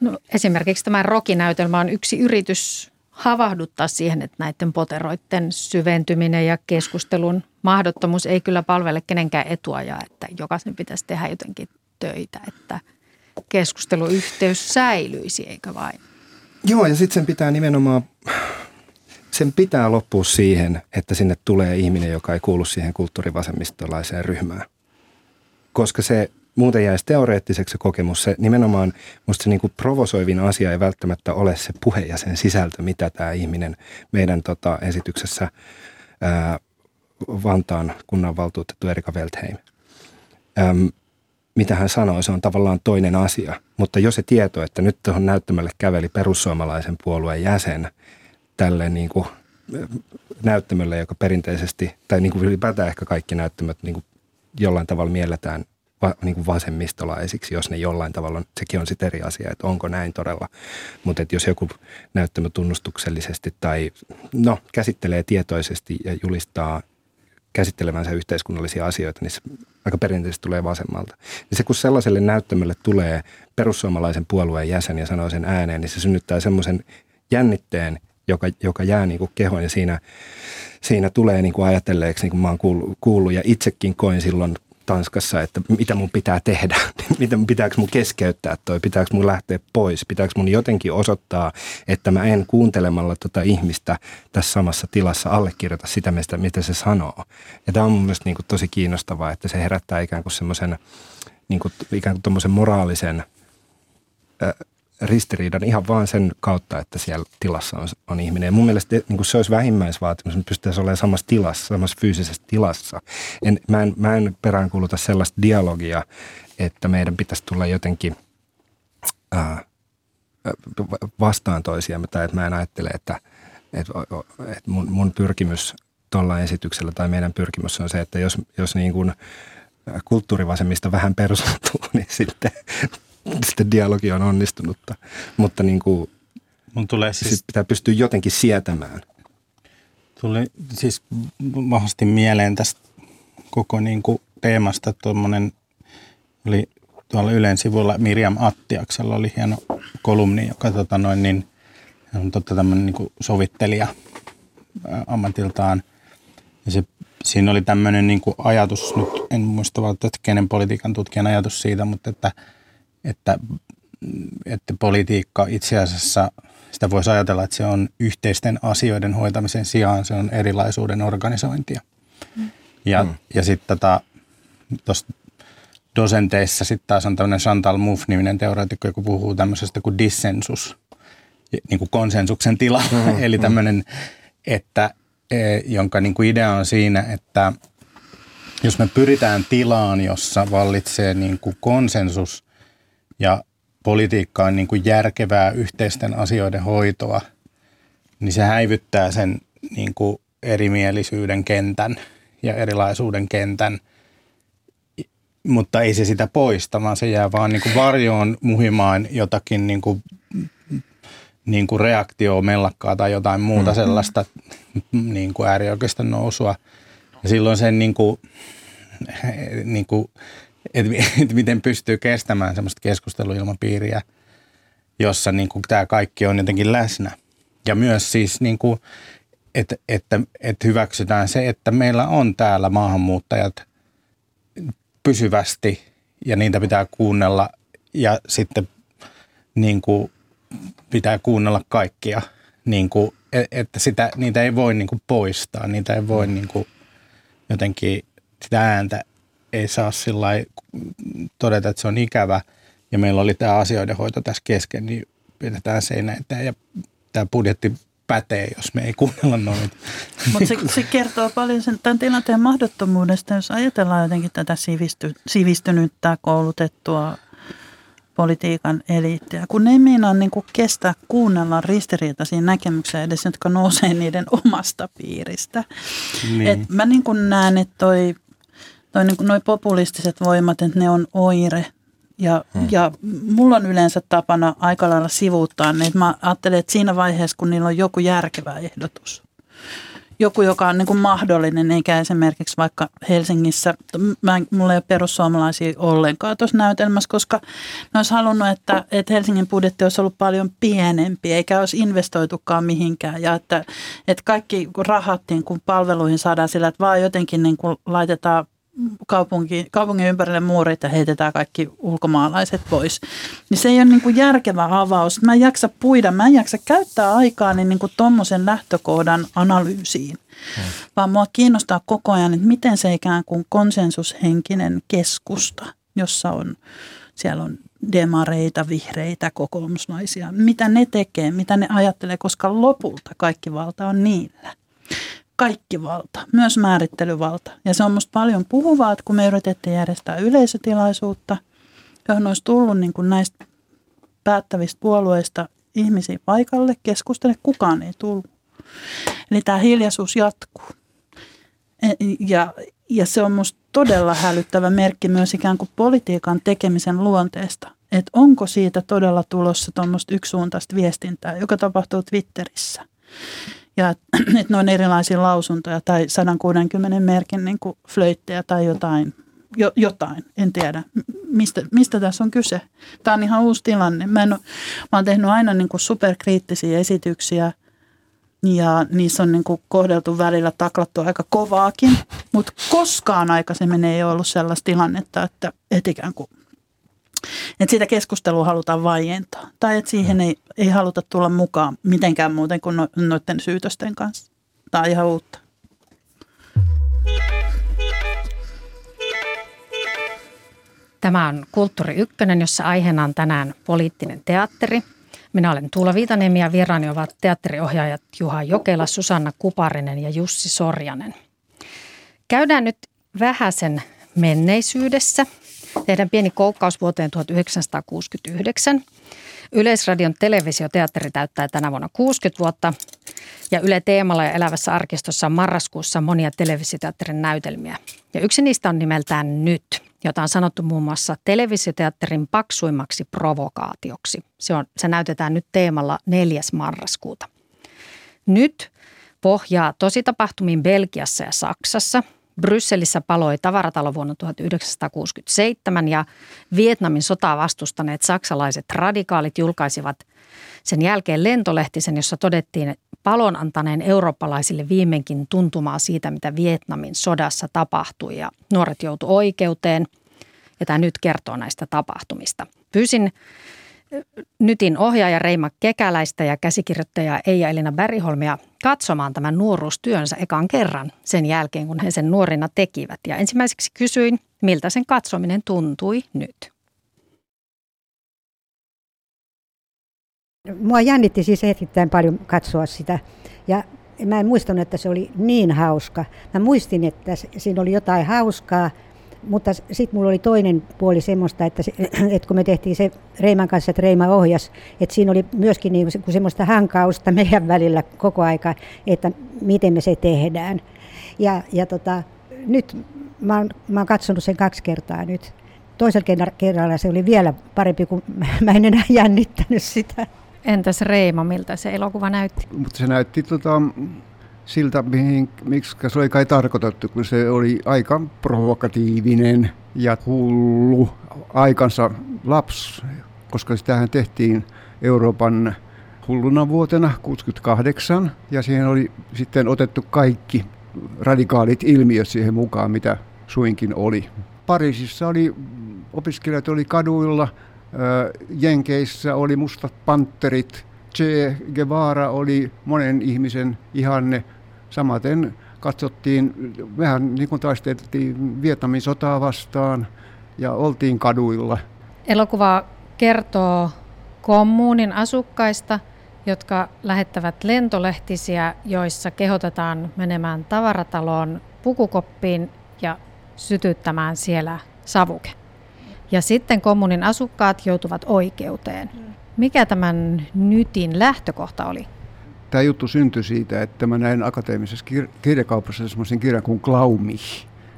No, esimerkiksi tämä rokinäytelmä on yksi yritys havahduttaa siihen, että näiden poteroiden syventyminen ja keskustelun mahdottomuus ei kyllä palvele kenenkään etua ja että jokaisen pitäisi tehdä jotenkin töitä, että keskusteluyhteys säilyisi, eikö vain? Joo, ja sitten sen pitää nimenomaan, sen pitää loppua siihen, että sinne tulee ihminen, joka ei kuulu siihen kulttuurivasemmistolaiseen ryhmään. Koska se muuten jäisi teoreettiseksi se kokemus. Se nimenomaan, musta se niin kuin provosoivin asia ei välttämättä ole se puhe ja sen sisältö, mitä tämä ihminen meidän tota, esityksessä ää, Vantaan kunnanvaltuutettu Erika Weltheim. Äm, mitä hän sanoi, se on tavallaan toinen asia. Mutta jos se tieto, että nyt tuohon näyttämälle käveli perussuomalaisen puolueen jäsen tälle niin kuin näyttämölle, joka perinteisesti, tai niin kuin ylipäätään ehkä kaikki näyttämöt niin kuin jollain tavalla mielletään va, niin kuin vasemmistolaisiksi, jos ne jollain tavalla, sekin on sitten eri asia, että onko näin todella. Mutta jos joku näyttämö tunnustuksellisesti tai no, käsittelee tietoisesti ja julistaa käsittelevänsä yhteiskunnallisia asioita, niin se aika perinteisesti tulee vasemmalta. Niin se kun sellaiselle näyttämölle tulee perussuomalaisen puolueen jäsen ja sanoo sen ääneen, niin se synnyttää semmoisen jännitteen, joka, joka jää niin kuin kehoon ja siinä, siinä tulee niin kuin ajatelleeksi, niin kuin mä oon kuullut, kuullut ja itsekin koin silloin Tanskassa, että mitä mun pitää tehdä, miten pitääkö mun keskeyttää toi, pitääkö mun lähteä pois, pitääkö mun jotenkin osoittaa, että mä en kuuntelemalla tota ihmistä tässä samassa tilassa allekirjoita sitä, mitä se sanoo. Ja tämä on mun mielestä niin kuin tosi kiinnostavaa, että se herättää ikään kuin semmoisen niin kuin, ikään kuin moraalisen ristiriidan ihan vaan sen kautta, että siellä tilassa on, on ihminen. Ja mun mielestä niin kuin se olisi vähimmäisvaatimus, että pystyttäisiin olemaan samassa tilassa, samassa fyysisessä tilassa. En, mä, en, mä en peräänkuuluta sellaista dialogia, että meidän pitäisi tulla jotenkin ää, vastaan toisiamme, tai että mä en ajattele, että, että, että mun, mun pyrkimys tuolla esityksellä tai meidän pyrkimys on se, että jos, jos niin kuin kulttuurivasemmista vähän perustuu, niin sitten sitten dialogi on onnistunutta. Mutta niin kuin, Mun tulee siis, siis pitää pystyä jotenkin sietämään. Tuli siis vahvasti mieleen tästä koko niin kuin teemasta tuommoinen, oli tuolla Ylen sivulla Miriam Attiaksella oli hieno kolumni, joka tota noin, niin, on totta tämmöinen niin kuin sovittelija ammatiltaan. Ja se, siinä oli tämmöinen niin kuin ajatus, nyt en muista että kenen politiikan tutkijan ajatus siitä, mutta että – että, että politiikka itse asiassa, sitä voisi ajatella, että se on yhteisten asioiden hoitamisen sijaan, se on erilaisuuden organisointia. Mm. Ja, mm. ja sitten tota, tuossa dosenteissa sitten taas on tämmöinen Chantal Mouffe-niminen teoreetikko, joka puhuu tämmöisestä kuin dissensus, niin kuin konsensuksen tila. Mm-hmm. Eli tämmöinen, että, e, jonka niin kuin idea on siinä, että jos me pyritään tilaan, jossa vallitsee niin kuin konsensus ja politiikka on niin kuin järkevää yhteisten asioiden hoitoa, niin se häivyttää sen niin kuin erimielisyyden kentän ja erilaisuuden kentän, mutta ei se sitä poista, vaan se jää vaan niin kuin varjoon muhimaan jotakin niin kuin, niin kuin reaktioa, mellakkaa tai jotain muuta mm-hmm. sellaista niin kuin äärioikeiston nousua. Ja silloin sen niin kuin, niin kuin että, että miten pystyy kestämään semmoista keskusteluilmapiiriä, jossa niin kuin tämä kaikki on jotenkin läsnä. Ja myös siis, niin kuin, että, että, että hyväksytään se, että meillä on täällä maahanmuuttajat pysyvästi ja niitä pitää kuunnella ja sitten niin kuin, pitää kuunnella kaikkia, niin kuin, e, että sitä, niitä ei voi niin kuin poistaa, niitä ei voi niin kuin, jotenkin sitä ääntä ei saa sillä todeta, että se on ikävä ja meillä oli tämä asioiden hoito tässä kesken, niin pidetään seinä eteen ja tämä budjetti pätee, jos me ei kuunnella noita. Mutta se, se kertoo paljon sen, tämän tilanteen mahdottomuudesta, jos ajatellaan jotenkin tätä sivisty, sivistynyttä, koulutettua politiikan eliittiä, kun ne ei meinaa niin kuin kestää kuunnella ristiriitaisia näkemyksiä edes, jotka nousee niiden omasta piiristä. Niin. Et mä niin kuin näen, että toi, toi niin noi populistiset voimat, että ne on oire ja, hmm. ja mulla on yleensä tapana aika lailla sivuuttaa ne. Mä ajattelen, että siinä vaiheessa, kun niillä on joku järkevä ehdotus, joku, joka on niin kuin mahdollinen, eikä esimerkiksi vaikka Helsingissä, mä, en, mulla ei ole perussuomalaisia ollenkaan tuossa näytelmässä, koska ne olisi halunnut, että, että Helsingin budjetti olisi ollut paljon pienempi, eikä olisi investoitukaan mihinkään. Ja että, että kaikki rahat niin kuin palveluihin saadaan sillä, että vaan jotenkin niin kuin laitetaan kaupunki, kaupungin ympärille muurit ja heitetään kaikki ulkomaalaiset pois. Niin se ei ole niin kuin järkevä avaus. Mä en jaksa puida, mä en jaksa käyttää aikaa niin, niin tuommoisen lähtökohdan analyysiin. Hmm. Vaan mua kiinnostaa koko ajan, että miten se ikään kuin konsensushenkinen keskusta, jossa on, siellä on demareita, vihreitä, kokoomuslaisia, mitä ne tekee, mitä ne ajattelee, koska lopulta kaikki valta on niillä kaikki valta, myös määrittelyvalta. Ja se on minusta paljon puhuvaa, että kun me yritettiin järjestää yleisötilaisuutta, johon olisi tullut niin kuin näistä päättävistä puolueista ihmisiä paikalle, keskustele, kukaan ei tullut. Eli tämä hiljaisuus jatkuu. E, ja, ja se on minusta todella hälyttävä merkki myös ikään kuin politiikan tekemisen luonteesta. Että onko siitä todella tulossa tuommoista yksisuuntaista viestintää, joka tapahtuu Twitterissä ja että ne on erilaisia lausuntoja tai 160 merkin niin kuin flöittejä tai jotain, jo, jotain, en tiedä. Mistä, mistä tässä on kyse? Tämä on ihan uusi tilanne. Mä, en ole, mä oon tehnyt aina niin kuin superkriittisiä esityksiä ja niissä on niin kuin kohdeltu välillä taklattu aika kovaakin, mutta koskaan aikaisemmin ei ollut sellaista tilannetta, että, että ikään kuin että sitä keskustelua halutaan vaientaa. Tai että siihen ei, ei haluta tulla mukaan mitenkään muuten kuin no, noiden syytösten kanssa. Tämä on ihan uutta. Tämä on Kulttuuri Ykkönen, jossa aiheena on tänään poliittinen teatteri. Minä olen Tuula Viitaniemi ja vieraani ovat teatteriohjaajat Juha Jokela, Susanna Kuparinen ja Jussi Sorjanen. Käydään nyt vähäsen menneisyydessä – Tehdään pieni koukkaus vuoteen 1969. Yleisradion televisioteatteri täyttää tänä vuonna 60 vuotta ja Yle Teemalla ja Elävässä arkistossa on marraskuussa monia televisioteatterin näytelmiä. Ja yksi niistä on nimeltään Nyt, jota on sanottu muun muassa televisioteatterin paksuimmaksi provokaatioksi. Se, on, se näytetään nyt Teemalla 4. marraskuuta. Nyt pohjaa tositapahtumiin Belgiassa ja Saksassa – Brysselissä paloi tavaratalo vuonna 1967 ja Vietnamin sotaa vastustaneet saksalaiset radikaalit julkaisivat sen jälkeen lentolehtisen, jossa todettiin palon antaneen eurooppalaisille viimeinkin tuntumaa siitä, mitä Vietnamin sodassa tapahtui ja nuoret joutu oikeuteen. Ja tämä nyt kertoo näistä tapahtumista. Pyysin Nytin ohjaaja Reima Kekäläistä ja käsikirjoittaja Eija-Elina Bergholmia katsomaan tämän nuoruustyönsä ekan kerran sen jälkeen, kun he sen nuorina tekivät. Ja ensimmäiseksi kysyin, miltä sen katsominen tuntui nyt. Mua jännitti siis erittäin paljon katsoa sitä. Ja mä en muistanut, että se oli niin hauska. Mä muistin, että siinä oli jotain hauskaa – mutta sitten mulla oli toinen puoli semmoista, että, se, että kun me tehtiin se Reiman kanssa, että Reima ohjas, että siinä oli myöskin niin kuin semmoista hankausta meidän välillä koko aika, että miten me se tehdään. Ja, ja tota, nyt mä oon, mä oon katsonut sen kaksi kertaa nyt. Toisella kerralla se oli vielä parempi, kun mä en enää jännittänyt sitä. Entäs Reima, miltä se elokuva näytti? Mutta se näytti tota, siltä, mihin, miksi se oli kai tarkoitettu, kun se oli aika provokatiivinen ja hullu aikansa laps, koska sitähän tehtiin Euroopan hulluna vuotena 68 ja siihen oli sitten otettu kaikki radikaalit ilmiöt siihen mukaan, mitä suinkin oli. Pariisissa oli, opiskelijat oli kaduilla, Jenkeissä oli mustat panterit, Che Guevara oli monen ihmisen ihanne, Samaten katsottiin, vähän niin kuin taisteltiin Vietnamin sotaa vastaan ja oltiin kaduilla. Elokuva kertoo kommunin asukkaista, jotka lähettävät lentolehtisiä, joissa kehotetaan menemään tavarataloon pukukoppiin ja sytyttämään siellä savuke. Ja sitten kommunin asukkaat joutuvat oikeuteen. Mikä tämän nytin lähtökohta oli? Tämä juttu syntyi siitä, että mä näin akateemisessa kir- kirjakaupassa semmoisen kirjan kuin Glaumi,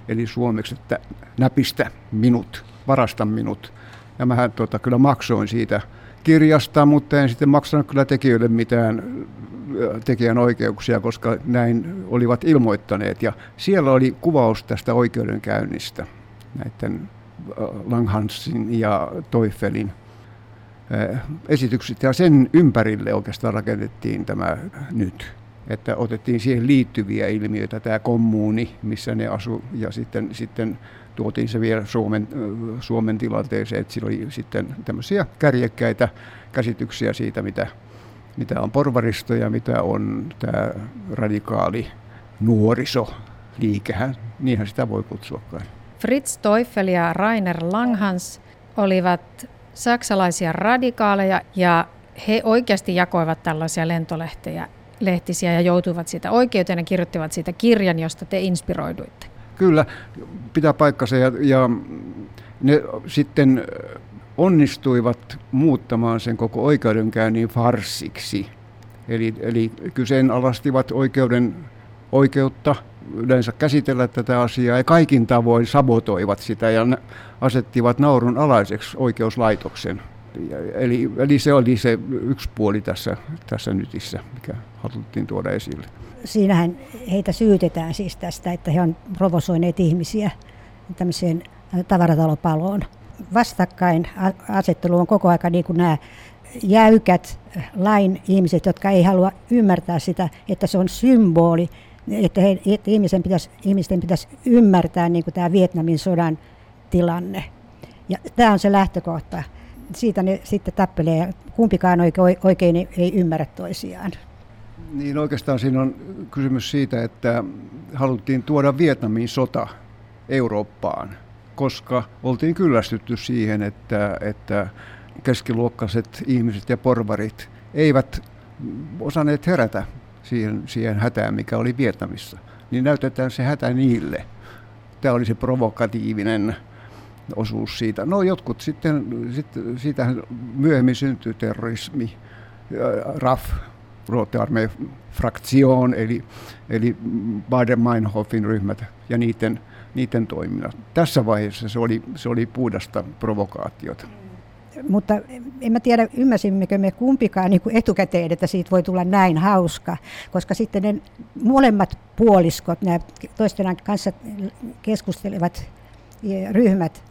eli suomeksi, että näpistä minut, varasta minut. Ja mä tota, kyllä maksoin siitä kirjasta, mutta en sitten maksanut kyllä tekijöille mitään tekijän oikeuksia, koska näin olivat ilmoittaneet. Ja siellä oli kuvaus tästä oikeudenkäynnistä näiden Langhansin ja Toifelin esitykset ja sen ympärille oikeastaan rakennettiin tämä nyt. Että otettiin siihen liittyviä ilmiöitä, tämä kommuuni, missä ne asu ja sitten, sitten tuotiin se vielä Suomen, Suomen tilanteeseen, että sillä oli sitten tämmöisiä kärjekkäitä käsityksiä siitä, mitä, mitä on porvaristo ja mitä on tämä radikaali nuorisoliikehän, niinhän sitä voi kutsua kai. Fritz Teufel ja Rainer Langhans olivat saksalaisia radikaaleja ja he oikeasti jakoivat tällaisia lentolehtejä lehtisiä ja joutuivat siitä oikeuteen ja kirjoittivat siitä kirjan, josta te inspiroiduitte. Kyllä, pitää paikkansa ja, ja ne sitten onnistuivat muuttamaan sen koko oikeudenkäynnin farsiksi. Eli, eli kyseenalaistivat oikeuden oikeutta yleensä käsitellä tätä asiaa ja kaikin tavoin sabotoivat sitä ja asettivat naurun alaiseksi oikeuslaitoksen. Eli, eli se oli se yksi puoli tässä, tässä nytissä, mikä haluttiin tuoda esille. Siinähän heitä syytetään siis tästä, että he on provosoineet ihmisiä tämmöiseen tavaratalopaloon. Vastakkain asettelu on koko aika niin kuin nämä jäykät lain ihmiset, jotka ei halua ymmärtää sitä, että se on symboli että, he, että ihmisen pitäisi, ihmisten pitäisi ymmärtää niin kuin tämä Vietnamin sodan tilanne. Ja tämä on se lähtökohta. Siitä ne sitten tappelee, kumpikaan oikein, oikein ei ymmärrä toisiaan. Niin oikeastaan siinä on kysymys siitä, että haluttiin tuoda Vietnamin sota Eurooppaan, koska oltiin kyllästytty siihen, että, että keskiluokkaiset ihmiset ja porvarit eivät osanneet herätä siihen, siihen hätään, mikä oli Vietnamissa, niin näytetään se hätä niille. Tämä oli se provokatiivinen osuus siitä. No jotkut sitten, sitten siitähän myöhemmin syntyi terrorismi, RAF, Rote Fraktion, eli, eli Baden-Meinhofin ryhmät ja niiden, niiden toiminnat. Tässä vaiheessa se oli, se oli puhdasta provokaatiota mutta en mä tiedä, ymmärsimmekö me kumpikaan niin kuin etukäteen, että siitä voi tulla näin hauska, koska sitten ne molemmat puoliskot, nämä toistenaan kanssa keskustelevat ryhmät,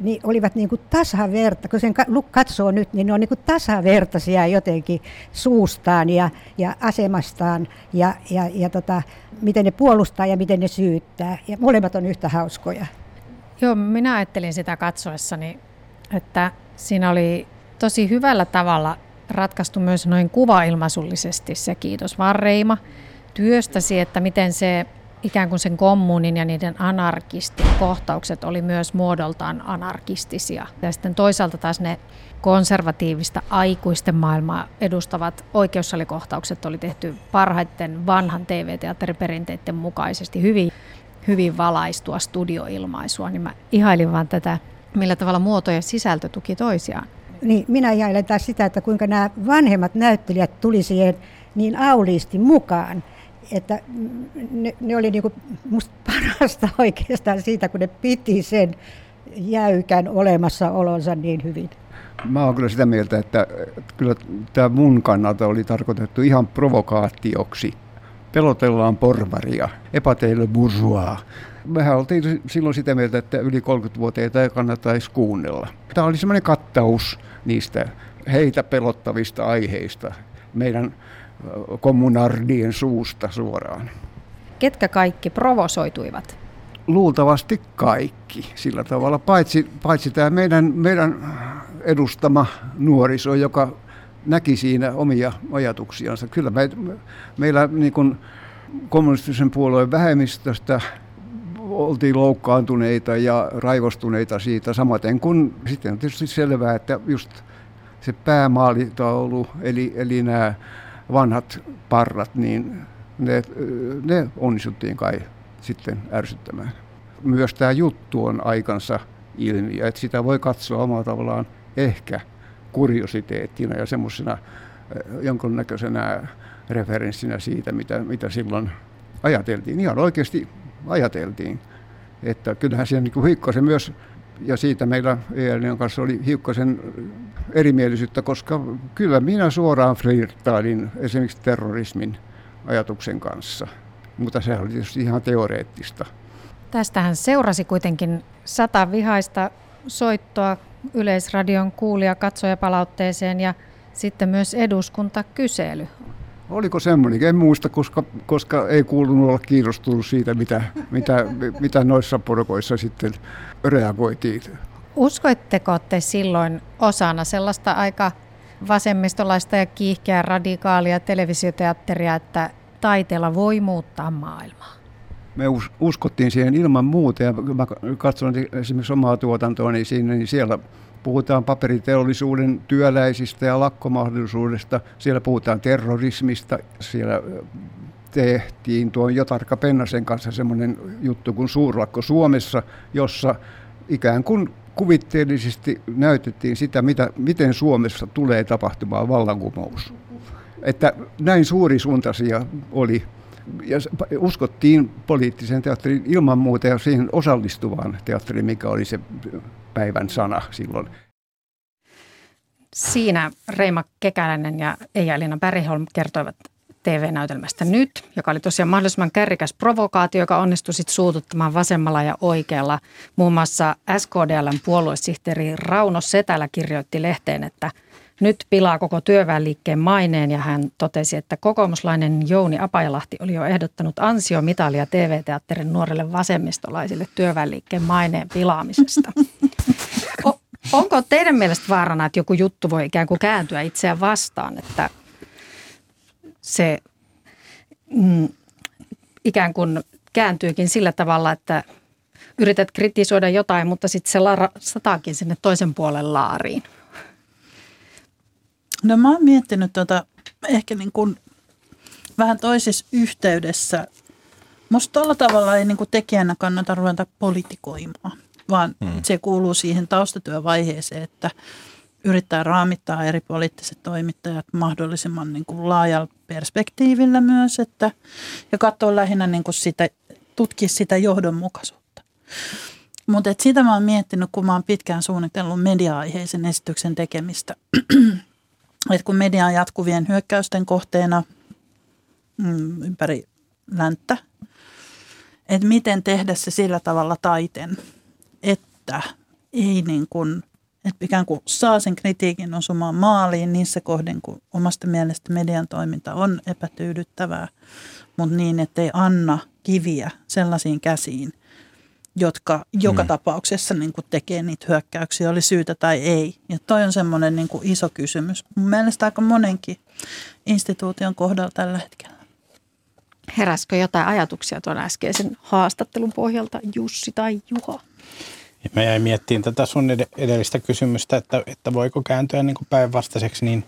niin olivat niin kuin tasaverta, kun sen katsoo nyt, niin ne on niin kuin tasavertaisia jotenkin suustaan ja, ja asemastaan ja, ja, ja tota, miten ne puolustaa ja miten ne syyttää. Ja molemmat on yhtä hauskoja. Joo, minä ajattelin sitä katsoessani, että Siinä oli tosi hyvällä tavalla ratkaistu myös noin kuvailmaisullisesti se kiitos vaan Reima työstäsi, että miten se ikään kuin sen kommunin ja niiden anarkistikohtaukset oli myös muodoltaan anarkistisia. Ja sitten toisaalta taas ne konservatiivista aikuisten maailmaa edustavat oikeussalikohtaukset oli tehty parhaiten vanhan TV-teatteriperinteiden mukaisesti hyvin, hyvin valaistua studioilmaisua, niin mä ihailin vaan tätä millä tavalla muoto ja sisältö tuki toisiaan. Niin, minä ihailen taas sitä, että kuinka nämä vanhemmat näyttelijät tuli siihen niin auliisti mukaan, että ne, ne oli niinku musta parasta oikeastaan siitä, kun ne piti sen jäykän olemassaolonsa niin hyvin. Mä oon kyllä sitä mieltä, että kyllä tämä mun kannalta oli tarkoitettu ihan provokaatioksi. Pelotellaan porvaria, epäteille bourgeois mehän oltiin silloin sitä mieltä, että yli 30-vuotiaita ei kannattaisi kuunnella. Tämä oli semmoinen kattaus niistä heitä pelottavista aiheista meidän kommunardien suusta suoraan. Ketkä kaikki provosoituivat? Luultavasti kaikki sillä tavalla, paitsi, paitsi tämä meidän, meidän edustama nuoriso, joka näki siinä omia ajatuksiansa. Kyllä me, meillä niin kuin kommunistisen puolueen vähemmistöstä oltiin loukkaantuneita ja raivostuneita siitä, samaten kun sitten on tietysti selvää, että just se päämaalitaulu, eli, eli nämä vanhat parrat, niin ne, ne onnistuttiin kai sitten ärsyttämään. Myös tämä juttu on aikansa ilmiö, että sitä voi katsoa omalla tavallaan ehkä kuriositeettina ja semmoisena jonkunnäköisenä referenssinä siitä, mitä, mitä silloin ajateltiin. Ihan oikeasti ajateltiin. Että kyllähän siellä niin hiukkasen myös, ja siitä meillä ELN kanssa oli hiukkasen erimielisyyttä, koska kyllä minä suoraan flirttailin esimerkiksi terrorismin ajatuksen kanssa. Mutta se oli tietysti ihan teoreettista. Tästähän seurasi kuitenkin sata vihaista soittoa Yleisradion kuulija katsojapalautteeseen ja sitten myös eduskuntakysely. Oliko semmoinen? En muista, koska, koska ei kuulunut olla kiinnostunut siitä, mitä, mitä, mitä noissa porukoissa sitten reagoitiin. Uskoitteko te silloin osana sellaista aika vasemmistolaista ja kiihkeää radikaalia televisioteatteria, että taiteella voi muuttaa maailmaa? Me uskottiin siihen ilman muuta ja mä katson esimerkiksi omaa tuotantoa, niin, siinä, niin siellä puhutaan paperiteollisuuden työläisistä ja lakkomahdollisuudesta, siellä puhutaan terrorismista, siellä tehtiin tuon Jotarka Pennasen kanssa semmoinen juttu kuin Suurlakko Suomessa, jossa ikään kuin kuvitteellisesti näytettiin sitä, mitä, miten Suomessa tulee tapahtumaan vallankumous. Että näin suuri suuntaisia oli ja uskottiin poliittisen teatterin ilman muuta ja siihen osallistuvaan teatteriin, mikä oli se päivän sana silloin. Siinä Reima Kekäläinen ja Eija-Elina Bergholm kertoivat TV-näytelmästä Nyt, joka oli tosiaan mahdollisimman kärrikäs provokaatio, joka onnistui sitten suututtamaan vasemmalla ja oikealla. Muun muassa SKDLn puoluesihteeri Rauno Setälä kirjoitti lehteen, että – nyt pilaa koko työväenliikkeen maineen ja hän totesi, että kokoomuslainen Jouni Apajalahti oli jo ehdottanut ansiomitalia TV-teatterin nuorelle vasemmistolaisille työväenliikkeen maineen pilaamisesta. O, onko teidän mielestä vaarana, että joku juttu voi ikään kuin kääntyä itseään vastaan, että se mm, ikään kuin kääntyykin sillä tavalla, että yrität kritisoida jotain, mutta sitten se lara, sataakin sinne toisen puolen laariin? No mä oon miettinyt tota ehkä niin kuin vähän toisessa yhteydessä. Musta tuolla tavalla ei niin kuin tekijänä kannata ruveta politikoimaan, vaan hmm. se kuuluu siihen taustatyövaiheeseen, että yrittää raamittaa eri poliittiset toimittajat mahdollisimman niin kuin laajalla perspektiivillä myös, että, ja katsoa lähinnä niin kuin sitä, tutkia sitä johdonmukaisuutta. Mutta sitä mä oon miettinyt, kun mä oon pitkään suunnitellut media-aiheisen esityksen tekemistä että kun media on jatkuvien hyökkäysten kohteena mm, ympäri länttä, että miten tehdä se sillä tavalla taiten, että ei niin kuin, että ikään kuin saa sen kritiikin osumaan maaliin niissä kohden, kun omasta mielestä median toiminta on epätyydyttävää, mutta niin, ettei anna kiviä sellaisiin käsiin, jotka joka mm. tapauksessa niin kuin tekee niitä hyökkäyksiä, oli syytä tai ei. Ja toi on semmoinen niin kuin iso kysymys. Mun mielestä aika monenkin instituution kohdalla tällä hetkellä. Heräskö jotain ajatuksia tuon äskeisen haastattelun pohjalta, Jussi tai Juha? Mä jäin miettimään tätä sun edellistä kysymystä, että, että voiko kääntyä niin kuin päinvastaiseksi, niin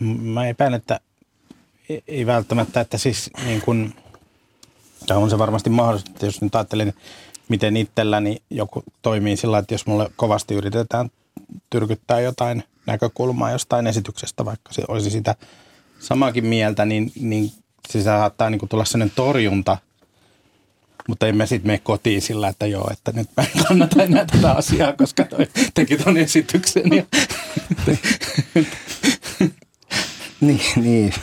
mä epäilen, että ei välttämättä, että siis niin kuin – ja on se varmasti mahdollista, jos nyt ajattelin, miten itselläni joku toimii sillä että jos mulle kovasti yritetään tyrkyttää jotain näkökulmaa jostain esityksestä, vaikka se olisi sitä samakin mieltä, niin, niin se saattaa niin tulla sellainen torjunta, mutta emme sitten mene kotiin sillä, että joo, että nyt mä en kannata enää tätä asiaa, koska toi teki ton esityksen. Ja niin, niin,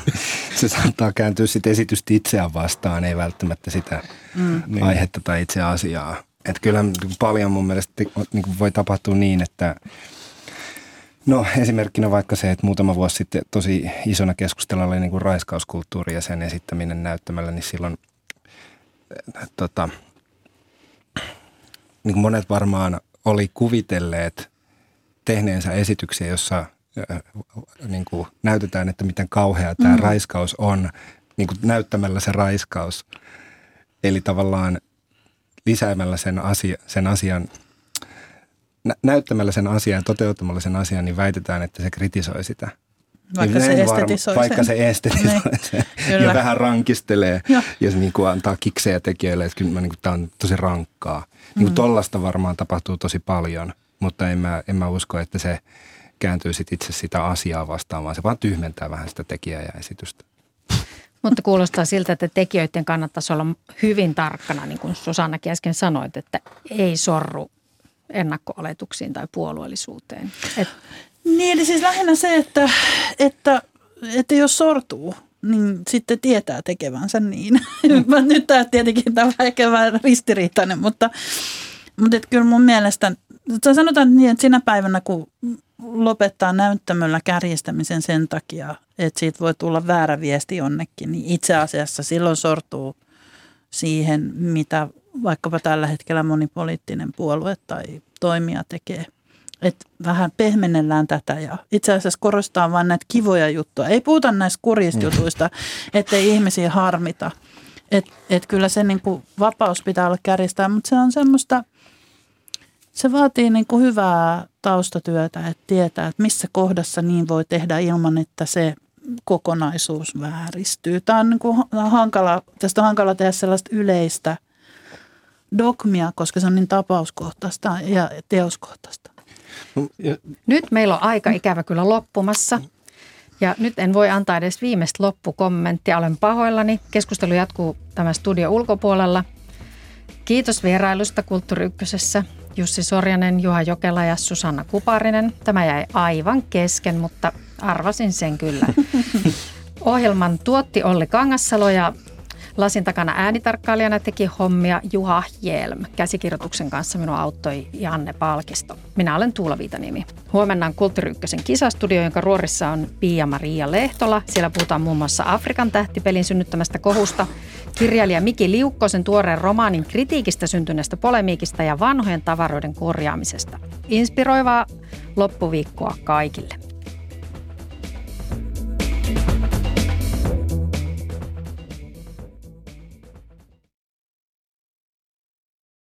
se saattaa kääntyä sitten esitystä itseään vastaan, ei välttämättä sitä mm. Niin. aihetta tai itse asiaa. Että kyllä paljon mun mielestä niin voi tapahtua niin, että No esimerkkinä vaikka se, että muutama vuosi sitten tosi isona keskustella oli niin kuin raiskauskulttuuri ja sen esittäminen näyttämällä, niin silloin tota, niin kuin monet varmaan oli kuvitelleet tehneensä esityksiä, jossa niin kuin näytetään, että miten kauhea tämä mm. raiskaus on, niin kuin näyttämällä se raiskaus. Eli tavallaan lisäämällä sen, asia, sen asian, nä, näyttämällä sen asian ja toteuttamalla sen asian, niin väitetään, että se kritisoi sitä. Vaikka Niin se varma- estetisoi Vaikka sen. se estetisoi Niin. sen Kyllä. ja vähän rankistelee Joo. se niin kuin antaa kiksejä tekijöille, että kyllä mä, niin kuin, tämä on tosi rankkaa. Niin kuin tollasta varmaan tapahtuu tosi paljon, mutta en mä, en mä usko, että se kääntyy sit itse sitä asiaa vastaan, vaan se vaan tyhmentää vähän sitä tekijää ja esitystä. Mutta kuulostaa siltä, että tekijöiden kannattaisi olla hyvin tarkkana, niin kuin Susannakin äsken sanoit, että ei sorru ennakko-oletuksiin tai puolueellisuuteen. Et Niin, eli siis lähinnä se, että, että, että jos sortuu, niin sitten tietää tekevänsä niin. Mä Nyt tämä tietenkin tämä on ehkä vähän ristiriitainen, mutta, mutta et kyllä mun mielestä, sanotaan niin, että sinä päivänä kun lopettaa näyttämöllä kärjistämisen sen takia, että siitä voi tulla väärä viesti jonnekin, niin itse asiassa silloin sortuu siihen, mitä vaikkapa tällä hetkellä monipoliittinen puolue tai toimija tekee. Että vähän pehmennellään tätä ja itse asiassa korostaa vain näitä kivoja juttuja. Ei puhuta näistä kurjista jutuista, ettei ihmisiä harmita. Että et kyllä se niinku vapaus pitää olla kärjistää, mutta se on semmoista, se vaatii niinku hyvää taustatyötä, että tietää, että missä kohdassa niin voi tehdä ilman, että se kokonaisuus vääristyy. Tämä on niinku hankala, tästä on hankala tehdä sellaista yleistä dogmia, koska se on niin tapauskohtaista ja teoskohtaista. Nyt meillä on aika ikävä kyllä loppumassa. Ja nyt en voi antaa edes viimeistä loppukommenttia. Olen pahoillani. Keskustelu jatkuu tämän studio ulkopuolella. Kiitos vierailusta Kulttuuri Ykkösessä. Jussi Sorjanen, Juha Jokela ja Susanna Kuparinen. Tämä jäi aivan kesken, mutta arvasin sen kyllä. Ohjelman tuotti Olli Kangassalo ja lasin takana äänitarkkailijana teki hommia Juha Jelm. Käsikirjoituksen kanssa minua auttoi Janne Palkisto. Minä olen Tuula Viitanimi. Huomenna on Kulttuuri Ykkösen kisastudio, jonka ruorissa on Pia-Maria Lehtola. Siellä puhutaan muun muassa Afrikan tähtipelin synnyttämästä kohusta, kirjailija Miki Liukkosen tuoreen romaanin kritiikistä syntyneestä polemiikista ja vanhojen tavaroiden korjaamisesta. Inspiroivaa loppuviikkoa kaikille.